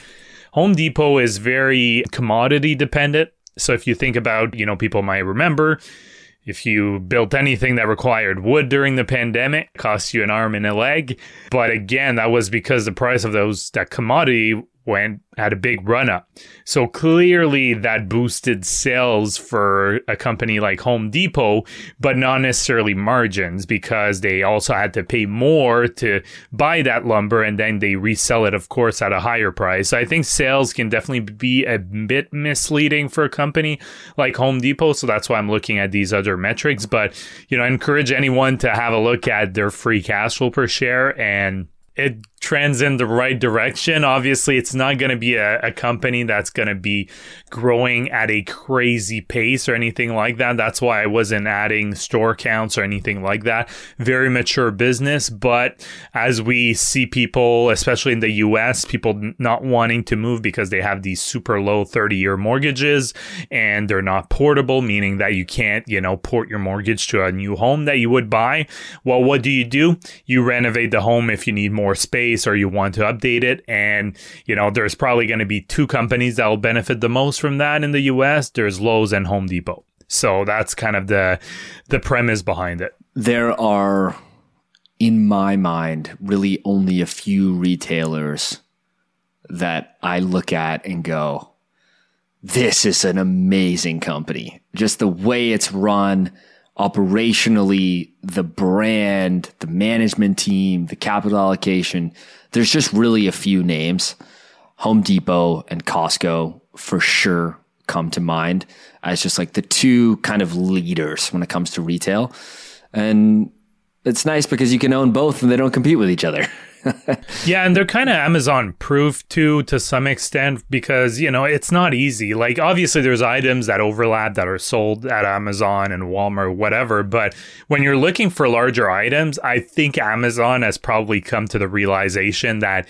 Speaker 3: Home Depot is very commodity dependent. So if you think about, you know, people might remember if you built anything that required wood during the pandemic, cost you an arm and a leg. But again, that was because the price of those that commodity went had a big run up. So clearly that boosted sales for a company like Home Depot, but not necessarily margins because they also had to pay more to buy that lumber and then they resell it, of course, at a higher price. So I think sales can definitely be a bit misleading for a company like Home Depot. So that's why I'm looking at these other metrics. But, you know, I encourage anyone to have a look at their free cash flow per share and it trends in the right direction. Obviously, it's not going to be a, a company that's going to be growing at a crazy pace or anything like that. That's why I wasn't adding store counts or anything like that. Very mature business. But as we see people, especially in the US, people not wanting to move because they have these super low 30 year mortgages and they're not portable, meaning that you can't, you know, port your mortgage to a new home that you would buy. Well, what do you do? You renovate the home if you need more space or you want to update it. And, you know, there's probably going to be two companies that will benefit the most from that in the US. There's Lowe's and Home Depot. So that's kind of the the premise behind it.
Speaker 2: There are in my mind really only a few retailers that I look at and go, this is an amazing company. Just the way it's run, operationally, the brand, the management team, the capital allocation. There's just really a few names. Home Depot and Costco for sure come to mind as just like the two kind of leaders when it comes to retail. And it's nice because you can own both and they don't compete with each other. <laughs> <laughs>
Speaker 3: yeah, and they're kind of Amazon proof too to some extent because, you know, it's not easy. Like obviously there's items that overlap that are sold at Amazon and Walmart whatever, but when you're looking for larger items, I think Amazon has probably come to the realization that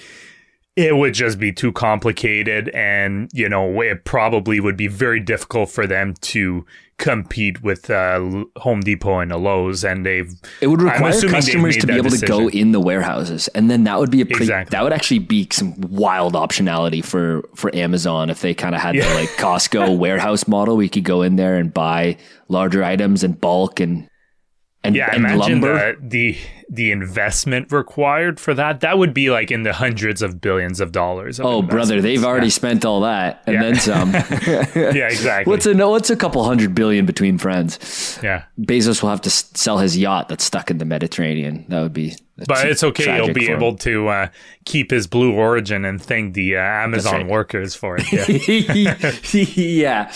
Speaker 3: it would just be too complicated and you know it probably would be very difficult for them to compete with uh, Home Depot and a Lowe's and they've
Speaker 2: it would require customers to be able decision. to go in the warehouses and then that would be a pretty exactly. that would actually be some wild optionality for for Amazon if they kind of had yeah. the like Costco warehouse model we could go in there and buy larger items in bulk and and,
Speaker 3: yeah,
Speaker 2: and
Speaker 3: imagine
Speaker 2: lumber.
Speaker 3: The, the the investment required for that. That would be like in the hundreds of billions of dollars. Of
Speaker 2: oh, brother, they've already yeah. spent all that and yeah. then some. <laughs>
Speaker 3: yeah, exactly.
Speaker 2: What's a what's a couple hundred billion between friends?
Speaker 3: Yeah,
Speaker 2: Bezos will have to sell his yacht that's stuck in the Mediterranean. That would be
Speaker 3: but it's okay. He'll be able to uh, keep his blue origin and thank the uh, Amazon right. workers for it.
Speaker 2: Yeah. <laughs> yeah.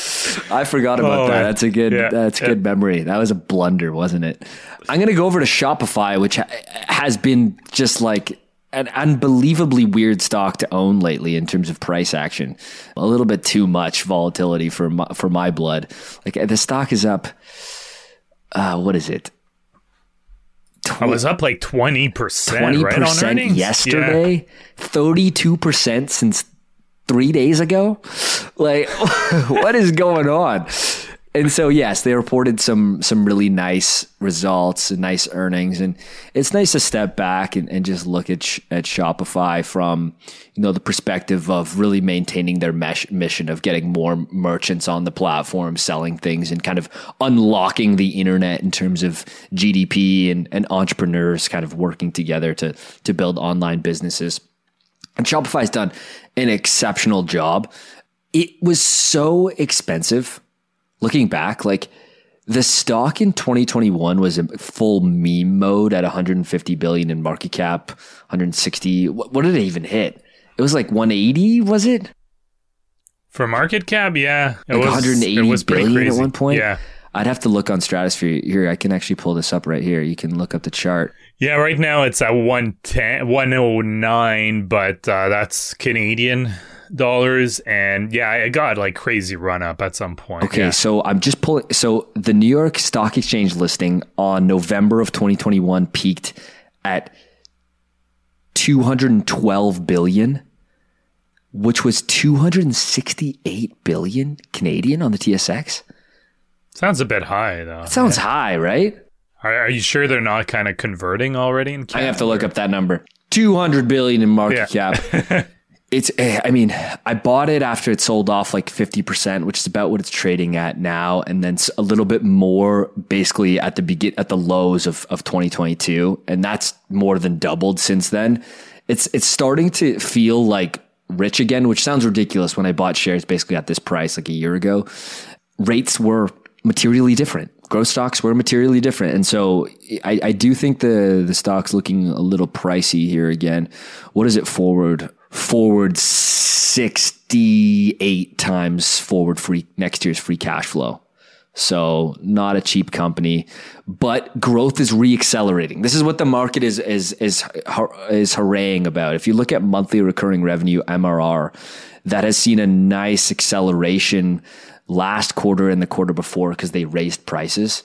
Speaker 2: I forgot about oh, that. That's a good. Yeah. That's a good memory. That was a blunder, wasn't it? I'm gonna go over to Shopify, which has been just like an unbelievably weird stock to own lately in terms of price action. A little bit too much volatility for my, for my blood. Like the stock is up. Uh, what is it?
Speaker 3: Tw- I was up like 20%, 20% right
Speaker 2: yesterday, yeah. 32% since three days ago. Like, <laughs> what is going on? And so yes, they reported some some really nice results and nice earnings, and it's nice to step back and, and just look at at Shopify from you know the perspective of really maintaining their mesh, mission of getting more merchants on the platform, selling things, and kind of unlocking the internet in terms of GDP and, and entrepreneurs kind of working together to to build online businesses. And Shopify's done an exceptional job. It was so expensive looking back, like the stock in 2021 was in full meme mode at 150 billion in market cap, 160. What, what did it even hit? It was like 180, was it?
Speaker 3: For market cap, yeah,
Speaker 2: it like was 180 it was billion at one point. Yeah, I'd have to look on Stratosphere. Here, I can actually pull this up right here. You can look up the chart.
Speaker 3: Yeah, right now it's at 110, 109, but uh, that's Canadian dollars, and yeah, it got like crazy run up at some point.
Speaker 2: Okay,
Speaker 3: yeah.
Speaker 2: so I'm just pulling. So the New York Stock Exchange listing on November of 2021 peaked at 212 billion, which was 268 billion Canadian on the TSX.
Speaker 3: Sounds a bit high, though.
Speaker 2: It sounds yeah. high, right?
Speaker 3: Are, are, you sure they're not kind of converting already in
Speaker 2: Canada? I have to look up that number. 200 billion in market yeah. cap. <laughs> it's eh, i mean i bought it after it sold off like 50% which is about what it's trading at now and then a little bit more basically at the begin at the lows of, of 2022 and that's more than doubled since then. It's it's starting to feel like rich again which sounds ridiculous when i bought shares basically at this price like a year ago. Rates were materially different growth stocks were materially different. And so I, I, do think the the stock's looking a little pricey here again. What is it forward? forward 68 times forward free next year's free cash flow. So not a cheap company, but growth is reaccelerating. This is what the market is is is is hurraying about. If you look at monthly recurring revenue MRR, that has seen a nice acceleration last quarter and the quarter before because they raised prices.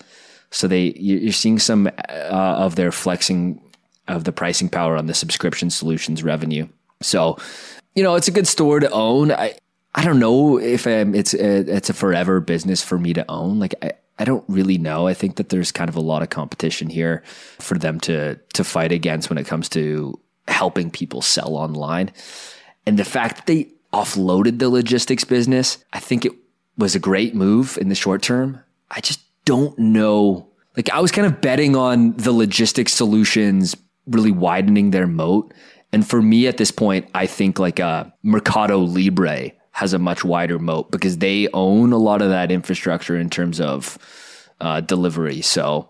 Speaker 2: So they you're seeing some uh, of their flexing of the pricing power on the subscription solutions revenue. So, you know, it's a good store to own. I I don't know if um, it's a, it's a forever business for me to own. Like I, I don't really know. I think that there's kind of a lot of competition here for them to to fight against when it comes to helping people sell online. And the fact that they offloaded the logistics business, I think it was a great move in the short term. I just don't know. Like I was kind of betting on the logistics solutions really widening their moat. And for me at this point, I think like a uh, Mercado Libre has a much wider moat because they own a lot of that infrastructure in terms of uh, delivery. So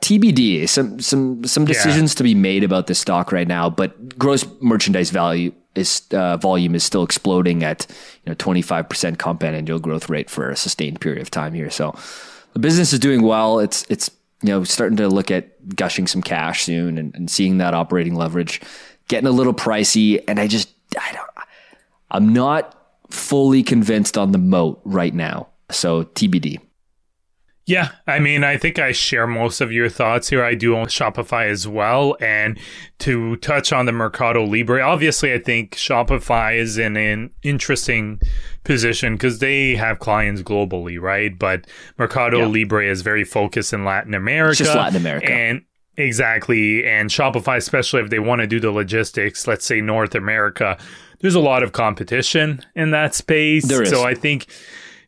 Speaker 2: TBD, some some some decisions yeah. to be made about this stock right now, but gross merchandise value is uh, volume is still exploding at you know 25% compound annual growth rate for a sustained period of time here. So the business is doing well. It's it's you know starting to look at gushing some cash soon and, and seeing that operating leverage getting a little pricey. And I just I don't I'm not fully convinced on the moat right now. So TBD.
Speaker 3: Yeah, I mean, I think I share most of your thoughts here. I do own Shopify as well. And to touch on the Mercado Libre, obviously, I think Shopify is in an interesting position because they have clients globally, right? But Mercado yeah. Libre is very focused in Latin America. It's
Speaker 2: just Latin America.
Speaker 3: And exactly. And Shopify, especially if they want to do the logistics, let's say North America, there's a lot of competition in that space.
Speaker 2: There is.
Speaker 3: So I think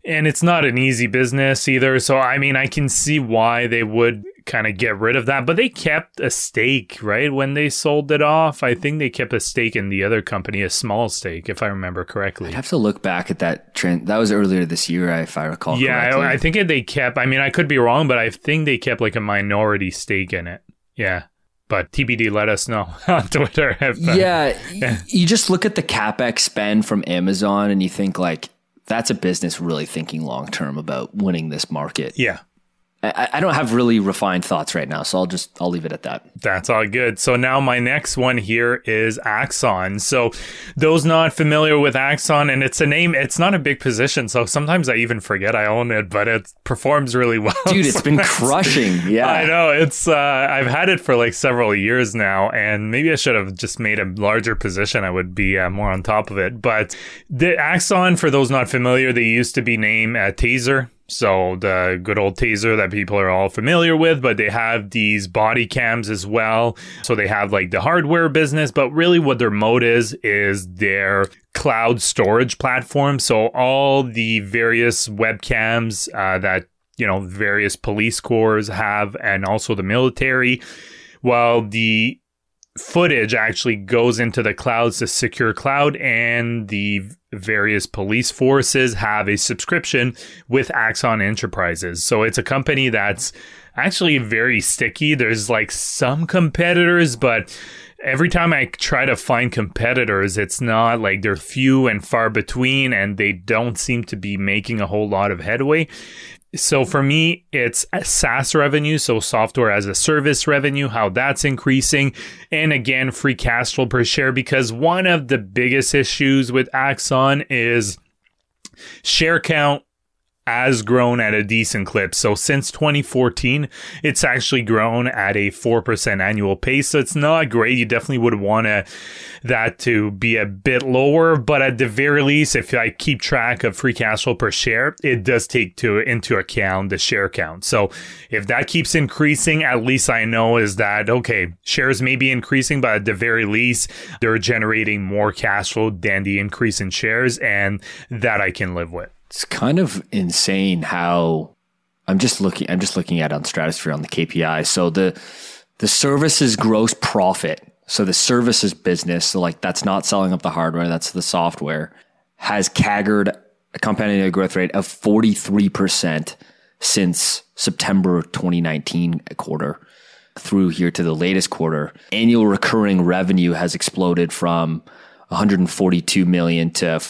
Speaker 3: and it's not an easy business either. So I mean, I can see why they would kind of get rid of that, but they kept a stake, right? When they sold it off, I think they kept a stake in the other company, a small stake, if I remember correctly.
Speaker 2: I'd have to look back at that trend. That was earlier this year, if I recall.
Speaker 3: Yeah, I, I think they kept. I mean, I could be wrong, but I think they kept like a minority stake in it. Yeah but TBD, let us know <laughs> on Twitter. If,
Speaker 2: uh, yeah, <laughs> yeah, you just look at the capex spend from Amazon and you think like that's a business really thinking long term about winning this market.
Speaker 3: Yeah.
Speaker 2: I, I, don't have really refined thoughts right now, so I'll just I'll leave it at that.
Speaker 3: That's all good. So now my next one here is Axon. So those not familiar with Axon, and it's a name, it's not a big position, so sometimes I even forget I own it, but it performs really well. <laughs>
Speaker 2: Dude, it's been crushing. <laughs> Yeah,
Speaker 3: I know. It's uh, I've had it for like several years now, and maybe I should have just made a larger position. I would be uh, more on top of it. But the Axon, for those not familiar, they used to be named uh, Taser so the good old taser that people are all familiar with, but they have these body cams as well. So they have like the hardware business, but really what their mode is is their cloud storage platform. So all the various webcams uh, that you know various police corps have, and also the military. While the footage actually goes into the clouds, the secure cloud, and the various police forces have a subscription with Axon Enterprises. So it's a company that's actually very sticky. There's like some competitors, but every time I try to find competitors, it's not like they're few and far between, and they don't seem to be making a whole lot of headway. So for me, it's SaaS revenue, so software as a service revenue, how that's increasing. And again, free cash flow per share, because one of the biggest issues with Axon is share count has grown at a decent clip. So since 2014, it's actually grown at a 4% annual pace. So it's not great. You definitely would want that to be a bit lower, but at the very least, if I keep track of free cash flow per share, it does take to into account the share count. So if that keeps increasing, at least I know is that okay, shares may be increasing, but at the very least, they're generating more cash flow than the increase in shares, and that I can live with.
Speaker 2: It's kind of insane how I'm just looking I'm just looking at on Stratosphere on the KPI. So the the services gross profit, so the services business, so like that's not selling up the hardware, that's the software, has CAGRed a compounded growth rate of 43% since September 2019 quarter through here to the latest quarter. Annual recurring revenue has exploded from 142 million to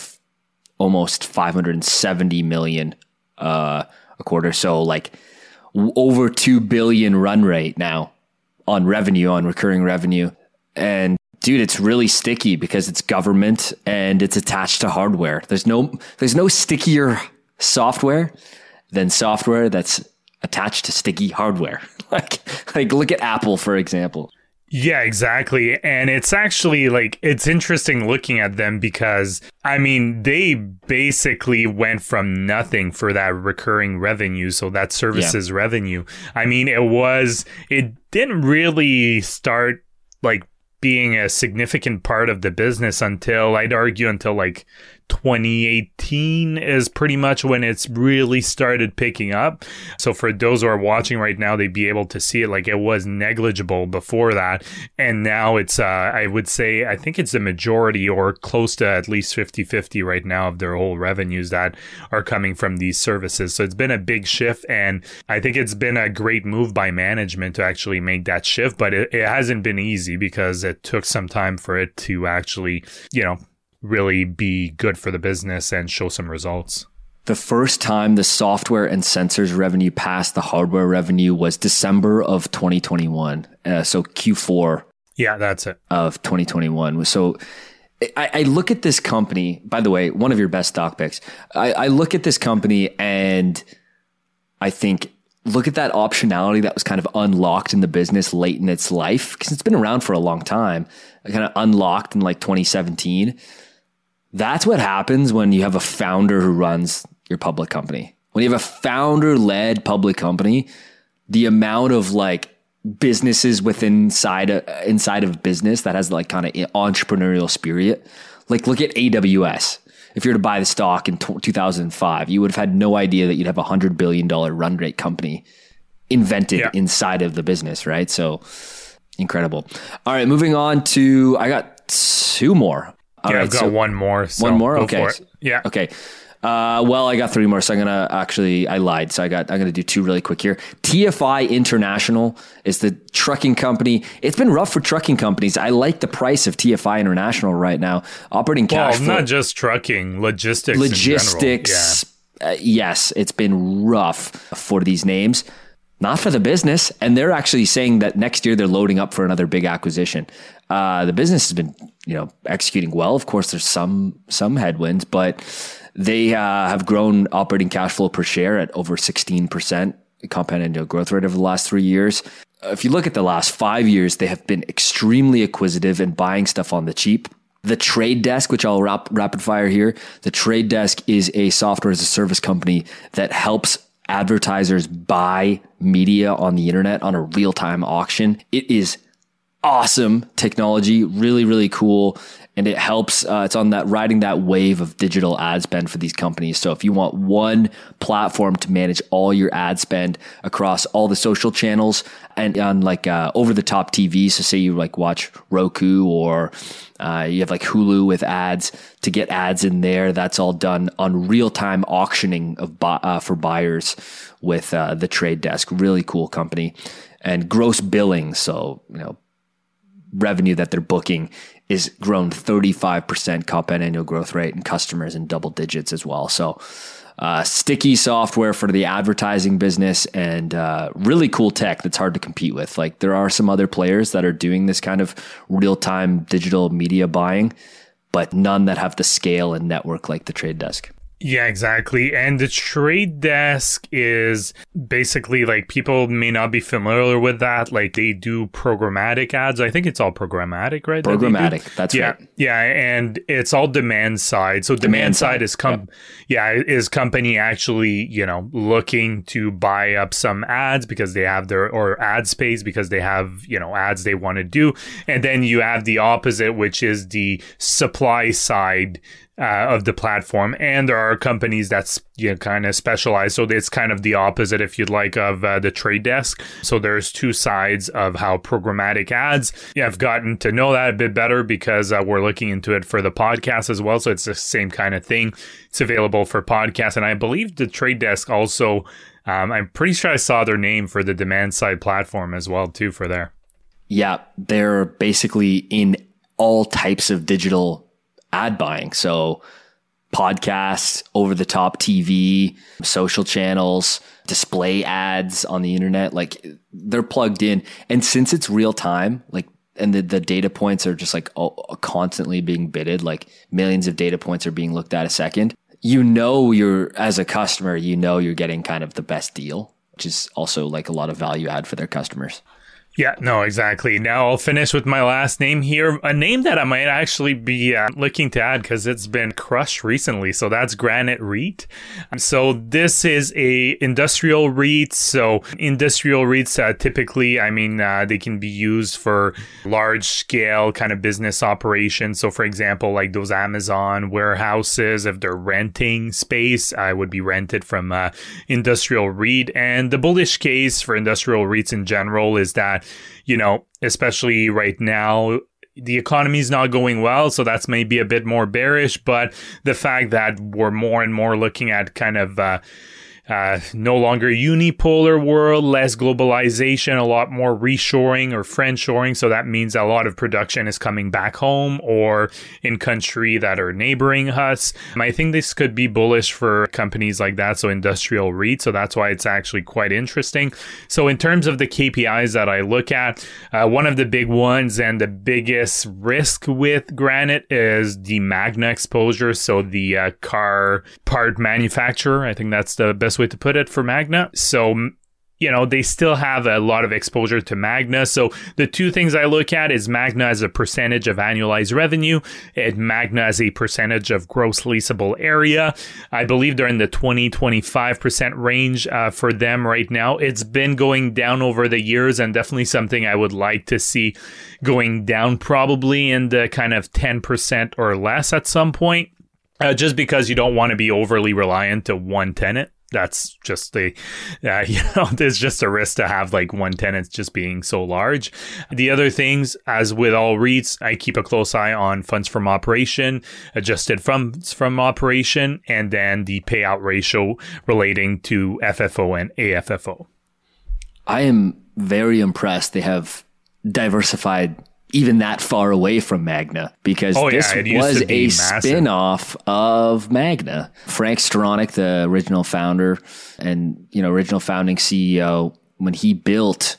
Speaker 2: almost 570 million uh, a quarter. So like over 2 billion run rate now on revenue, on recurring revenue. And dude, it's really sticky because it's government and it's attached to hardware. There's no, there's no stickier software than software that's attached to sticky hardware. <laughs> like, like look at Apple, for example.
Speaker 3: Yeah, exactly. And it's actually like, it's interesting looking at them because, I mean, they basically went from nothing for that recurring revenue. So that services yeah. revenue. I mean, it was, it didn't really start like being a significant part of the business until I'd argue until like 2018 is pretty much when it's really started picking up. So for those who are watching right now, they'd be able to see it like it was negligible before that. And now it's, uh, I would say, I think it's the majority or close to at least 50 50 right now of their whole revenues that are coming from these services. So it's been a big shift. And I think it's been a great move by management to actually make that shift. But it, it hasn't been easy because it took some time for it to actually, you know, really be good for the business and show some results.
Speaker 2: The first time the software and sensors revenue passed the hardware revenue was December of 2021. Uh, so Q4.
Speaker 3: Yeah, that's it.
Speaker 2: Of 2021. So I, I, look at this company, by the way, one of your best stock picks. I, I look at this company and I think, look at that optionality that was kind of unlocked in the business late in its life because it's been around for a long time, kind of unlocked in like 2017 that's what happens when you have a founder who runs your public company. When you have a founder led public company, the amount of like businesses within inside of, uh, inside of business that has like kind of entrepreneurial spirit. Like look at AWS. If you were to buy the stock in t- 2005, you would have had no idea that you'd have a hundred billion dollar run rate company invented yeah. inside of the business, right? So incredible. All right, moving on to I got two more.
Speaker 3: All yeah, right, I've got so one more. So
Speaker 2: one more. Okay.
Speaker 3: Yeah.
Speaker 2: Okay. Uh, well, I got three more, so I'm gonna actually I lied. So I got I'm gonna do two really quick here. TFI International is the trucking company. It's been rough for trucking companies. I like the price of TFI International right now. Operating cash
Speaker 3: well,
Speaker 2: flow,
Speaker 3: not just trucking, logistics.
Speaker 2: Logistics. Yeah. Uh, yes, it's been rough for these names not for the business. And they're actually saying that next year they're loading up for another big acquisition. Uh, the business has been, you know, executing well. Of course, there's some some headwinds, but they uh, have grown operating cash flow per share at over 16% compound annual growth rate over the last three years. If you look at the last five years, they have been extremely acquisitive and buying stuff on the cheap. The Trade Desk, which I'll rap, rapid fire here, the Trade Desk is a software as a service company that helps advertisers buy media on the internet on a real time auction. It is awesome technology, really, really cool. And it helps, uh, it's on that riding that wave of digital ad spend for these companies. So if you want one platform to manage all your ad spend across all the social channels and on like uh, over the top TV, so say you like watch Roku or uh, you have like Hulu with ads to get ads in there. That's all done on real time auctioning of bu- uh, for buyers with uh, the Trade Desk. Really cool company and gross billing. So you know revenue that they're booking is grown 35% compound annual growth rate and customers in double digits as well. So, uh, sticky software for the advertising business and uh, really cool tech that's hard to compete with. Like there are some other players that are doing this kind of real time digital media buying, but none that have the scale and network like the Trade Desk.
Speaker 3: Yeah, exactly. And the trade desk is basically like people may not be familiar with that. Like they do programmatic ads. I think it's all programmatic, right?
Speaker 2: Programmatic. That that's
Speaker 3: yeah,
Speaker 2: right.
Speaker 3: Yeah, and it's all demand side. So demand, demand side, side, is com yeah. yeah, is company actually, you know, looking to buy up some ads because they have their or ad space because they have, you know, ads they want to do. And then you have the opposite, which is the supply side uh, of the platform, and there are companies that's you know, kind of specialized. So it's kind of the opposite, if you'd like, of uh, the trade desk. So there's two sides of how programmatic ads. Yeah, I've gotten to know that a bit better because uh, we're looking into it for the podcast as well. So it's the same kind of thing. It's available for podcasts, and I believe the trade desk also. Um, I'm pretty sure I saw their name for the demand side platform as well too for there.
Speaker 2: Yeah, they're basically in all types of digital ad buying. So podcasts, over the top TV, social channels, display ads on the internet, like they're plugged in. And since it's real time, like and the, the data points are just like all, constantly being bidded, like millions of data points are being looked at a second. You know, you're as a customer, you know, you're getting kind of the best deal, which is also like a lot of value add for their customers.
Speaker 3: Yeah, no, exactly. Now I'll finish with my last name here, a name that I might actually be uh, looking to add because it's been crushed recently. So that's Granite REIT. So this is a industrial REIT. So industrial REITs uh, typically, I mean, uh, they can be used for large scale kind of business operations. So for example, like those Amazon warehouses, if they're renting space, I would be rented from uh, industrial REIT. And the bullish case for industrial REITs in general is that you know, especially right now, the economy is not going well, so that's maybe a bit more bearish. But the fact that we're more and more looking at kind of uh, uh, no longer unipolar world, less globalization, a lot more reshoring or friendshoring. So that means a lot of production is coming back home or in country that are neighboring us. I think this could be bullish for companies like that. So industrial REIT. So that's why it's actually quite interesting. So in terms of the KPIs that I look at, uh, one of the big ones and the biggest risk with Granite is the Magna exposure. So the uh, car part manufacturer. I think that's the best best way to put it for Magna. So you know, they still have a lot of exposure to Magna. So the two things I look at is Magna as a percentage of annualized revenue and Magna as a percentage of gross leasable area. I believe they're in the 20, 25% range uh, for them right now. It's been going down over the years and definitely something I would like to see going down probably in the kind of 10% or less at some point. Uh, just because you don't want to be overly reliant to one tenant that's just the <laughs> uh, you know <laughs> there's just a risk to have like one tenant just being so large. The other things as with all REITs I keep a close eye on funds from operation adjusted funds from operation and then the payout ratio relating to FFO and AFFO
Speaker 2: I am very impressed they have diversified even that far away from Magna because oh, this yeah, was a spin off of Magna. Frank Stronach, the original founder and, you know, original founding CEO, when he built,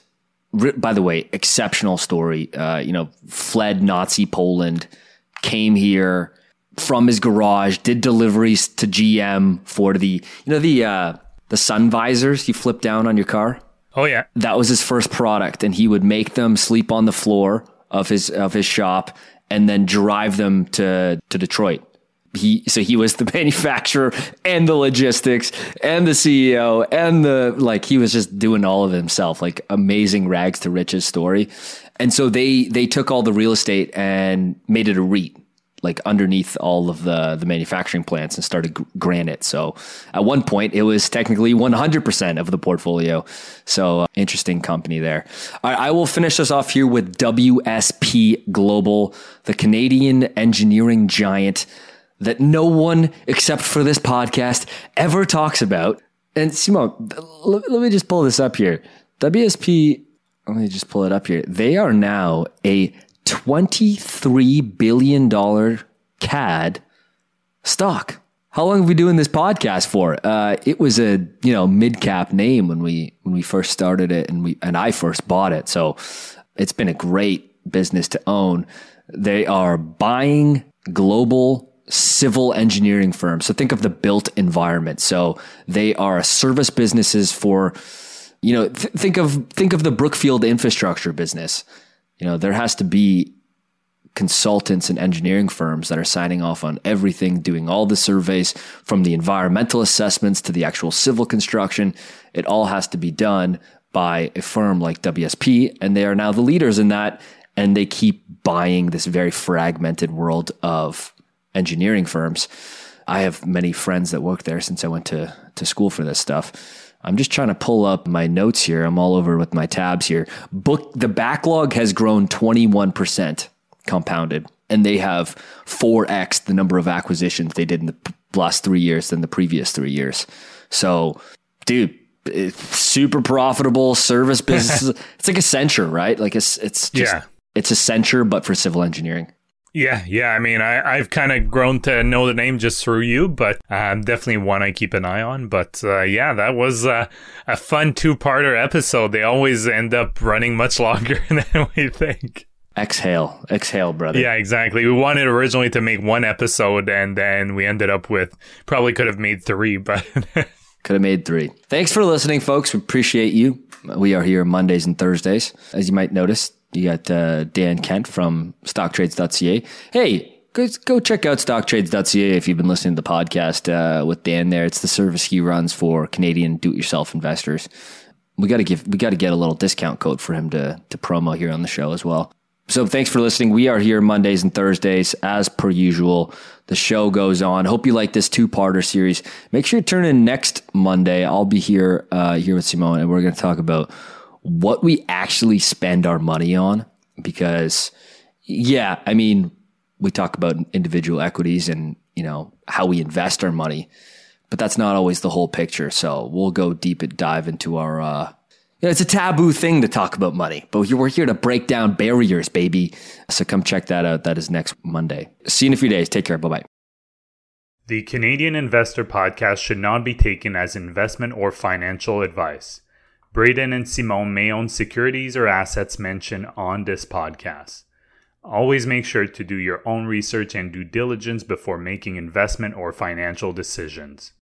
Speaker 2: by the way, exceptional story, uh, you know, fled Nazi Poland, came here from his garage, did deliveries to GM for the, you know, the, uh, the sun visors you flip down on your car.
Speaker 3: Oh yeah.
Speaker 2: That was his first product and he would make them sleep on the floor of his of his shop and then drive them to to Detroit. He so he was the <laughs> manufacturer and the logistics and the CEO and the like he was just doing all of himself like amazing rags to riches story. And so they they took all the real estate and made it a REIT like underneath all of the the manufacturing plants and started Granite. So at one point, it was technically 100% of the portfolio. So uh, interesting company there. All right. I will finish this off here with WSP Global, the Canadian engineering giant that no one except for this podcast ever talks about. And Simon, let me just pull this up here. WSP, let me just pull it up here. They are now a $23 billion CAD stock. How long have we doing this podcast for? Uh, it was a you know mid cap name when we when we first started it and we and I first bought it. So it's been a great business to own. They are buying global civil engineering firms. So think of the built environment. So they are service businesses for you know th- think of think of the Brookfield infrastructure business. You know, there has to be consultants and engineering firms that are signing off on everything, doing all the surveys from the environmental assessments to the actual civil construction. It all has to be done by a firm like WSP, and they are now the leaders in that. And they keep buying this very fragmented world of engineering firms. I have many friends that work there since I went to, to school for this stuff. I'm just trying to pull up my notes here. I'm all over with my tabs here. Book the backlog has grown 21% compounded, and they have 4x the number of acquisitions they did in the last three years than the previous three years. So, dude, it's super profitable service <laughs> business. it's like Accenture, right? Like it's it's just yeah. it's Accenture, but for civil engineering.
Speaker 3: Yeah, yeah. I mean, I, I've kind of grown to know the name just through you, but um, definitely one I keep an eye on. But uh, yeah, that was uh, a fun two parter episode. They always end up running much <laughs> longer than we think.
Speaker 2: Exhale, exhale, brother.
Speaker 3: Yeah, exactly. We wanted originally to make one episode, and then we ended up with probably could have made three, but <laughs>
Speaker 2: Could have made three. Thanks for listening, folks. We appreciate you. We are here Mondays and Thursdays. As you might notice, you got uh, Dan Kent from stocktrades.ca. Hey, go, check out stocktrades.ca if you've been listening to the podcast uh, with Dan there. It's the service he runs for Canadian do-it-yourself investors. We got to give we got to get a little discount code for him to to promo here on the show as well. So thanks for listening. We are here Mondays and Thursdays as per usual. The show goes on. Hope you like this two-parter series. Make sure you turn in next Monday. I'll be here uh, here with Simone, and we're going to talk about what we actually spend our money on. Because, yeah, I mean, we talk about individual equities and you know how we invest our money, but that's not always the whole picture. So we'll go deep and dive into our. Uh, you know, it's a taboo thing to talk about money, but we're here to break down barriers, baby. So come check that out. That is next Monday. See you in a few days. Take care. Bye bye.
Speaker 3: The Canadian Investor Podcast should not be taken as investment or financial advice. Braden and Simone may own securities or assets mentioned on this podcast. Always make sure to do your own research and due diligence before making investment or financial decisions.